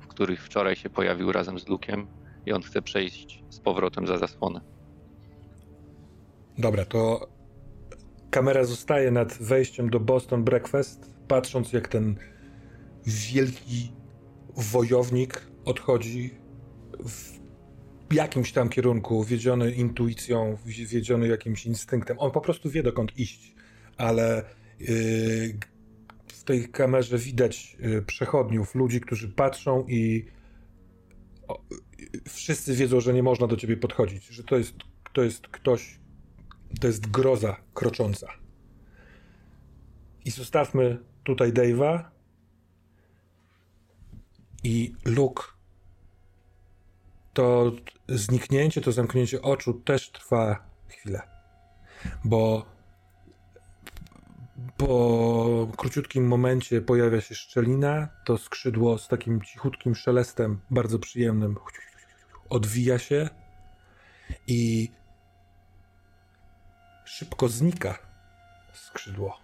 w których wczoraj się pojawił razem z Lukiem i on chce przejść z powrotem za zasłonę. Dobra, to kamera zostaje nad wejściem do Boston Breakfast, patrząc jak ten wielki wojownik odchodzi w jakimś tam kierunku, wiedziony intuicją, wiedziony jakimś instynktem. On po prostu wie dokąd iść, ale yy, w tej kamerze widać yy, przechodniów, ludzi, którzy patrzą i wszyscy wiedzą, że nie można do ciebie podchodzić, że to jest, to jest ktoś, to jest groza krocząca. I zostawmy tutaj Dave'a i Luke. To zniknięcie, to zamknięcie oczu też trwa chwilę. Bo po króciutkim momencie pojawia się szczelina, to skrzydło z takim cichutkim szelestem, bardzo przyjemnym, odwija się i szybko znika skrzydło.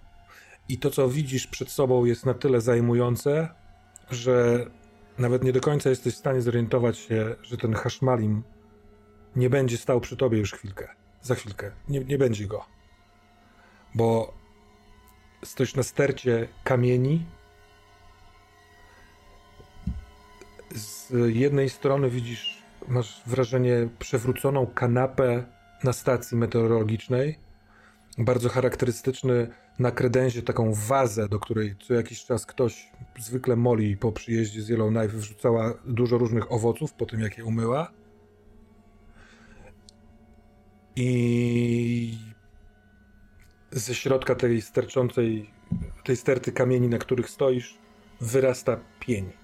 I to, co widzisz przed sobą, jest na tyle zajmujące, że nawet nie do końca jesteś w stanie zorientować się, że ten haszmalim nie będzie stał przy tobie już chwilkę. Za chwilkę. Nie, nie będzie go. bo stoisz na stercie kamieni. Z jednej strony widzisz, masz wrażenie, przewróconą kanapę na stacji meteorologicznej. Bardzo charakterystyczny na kredenzie taką wazę, do której co jakiś czas ktoś, zwykle Molly po przyjeździe z Yellowknife, wrzucała dużo różnych owoców po tym, jak je umyła. I ze środka tej sterczącej, tej sterty kamieni, na których stoisz, wyrasta pień.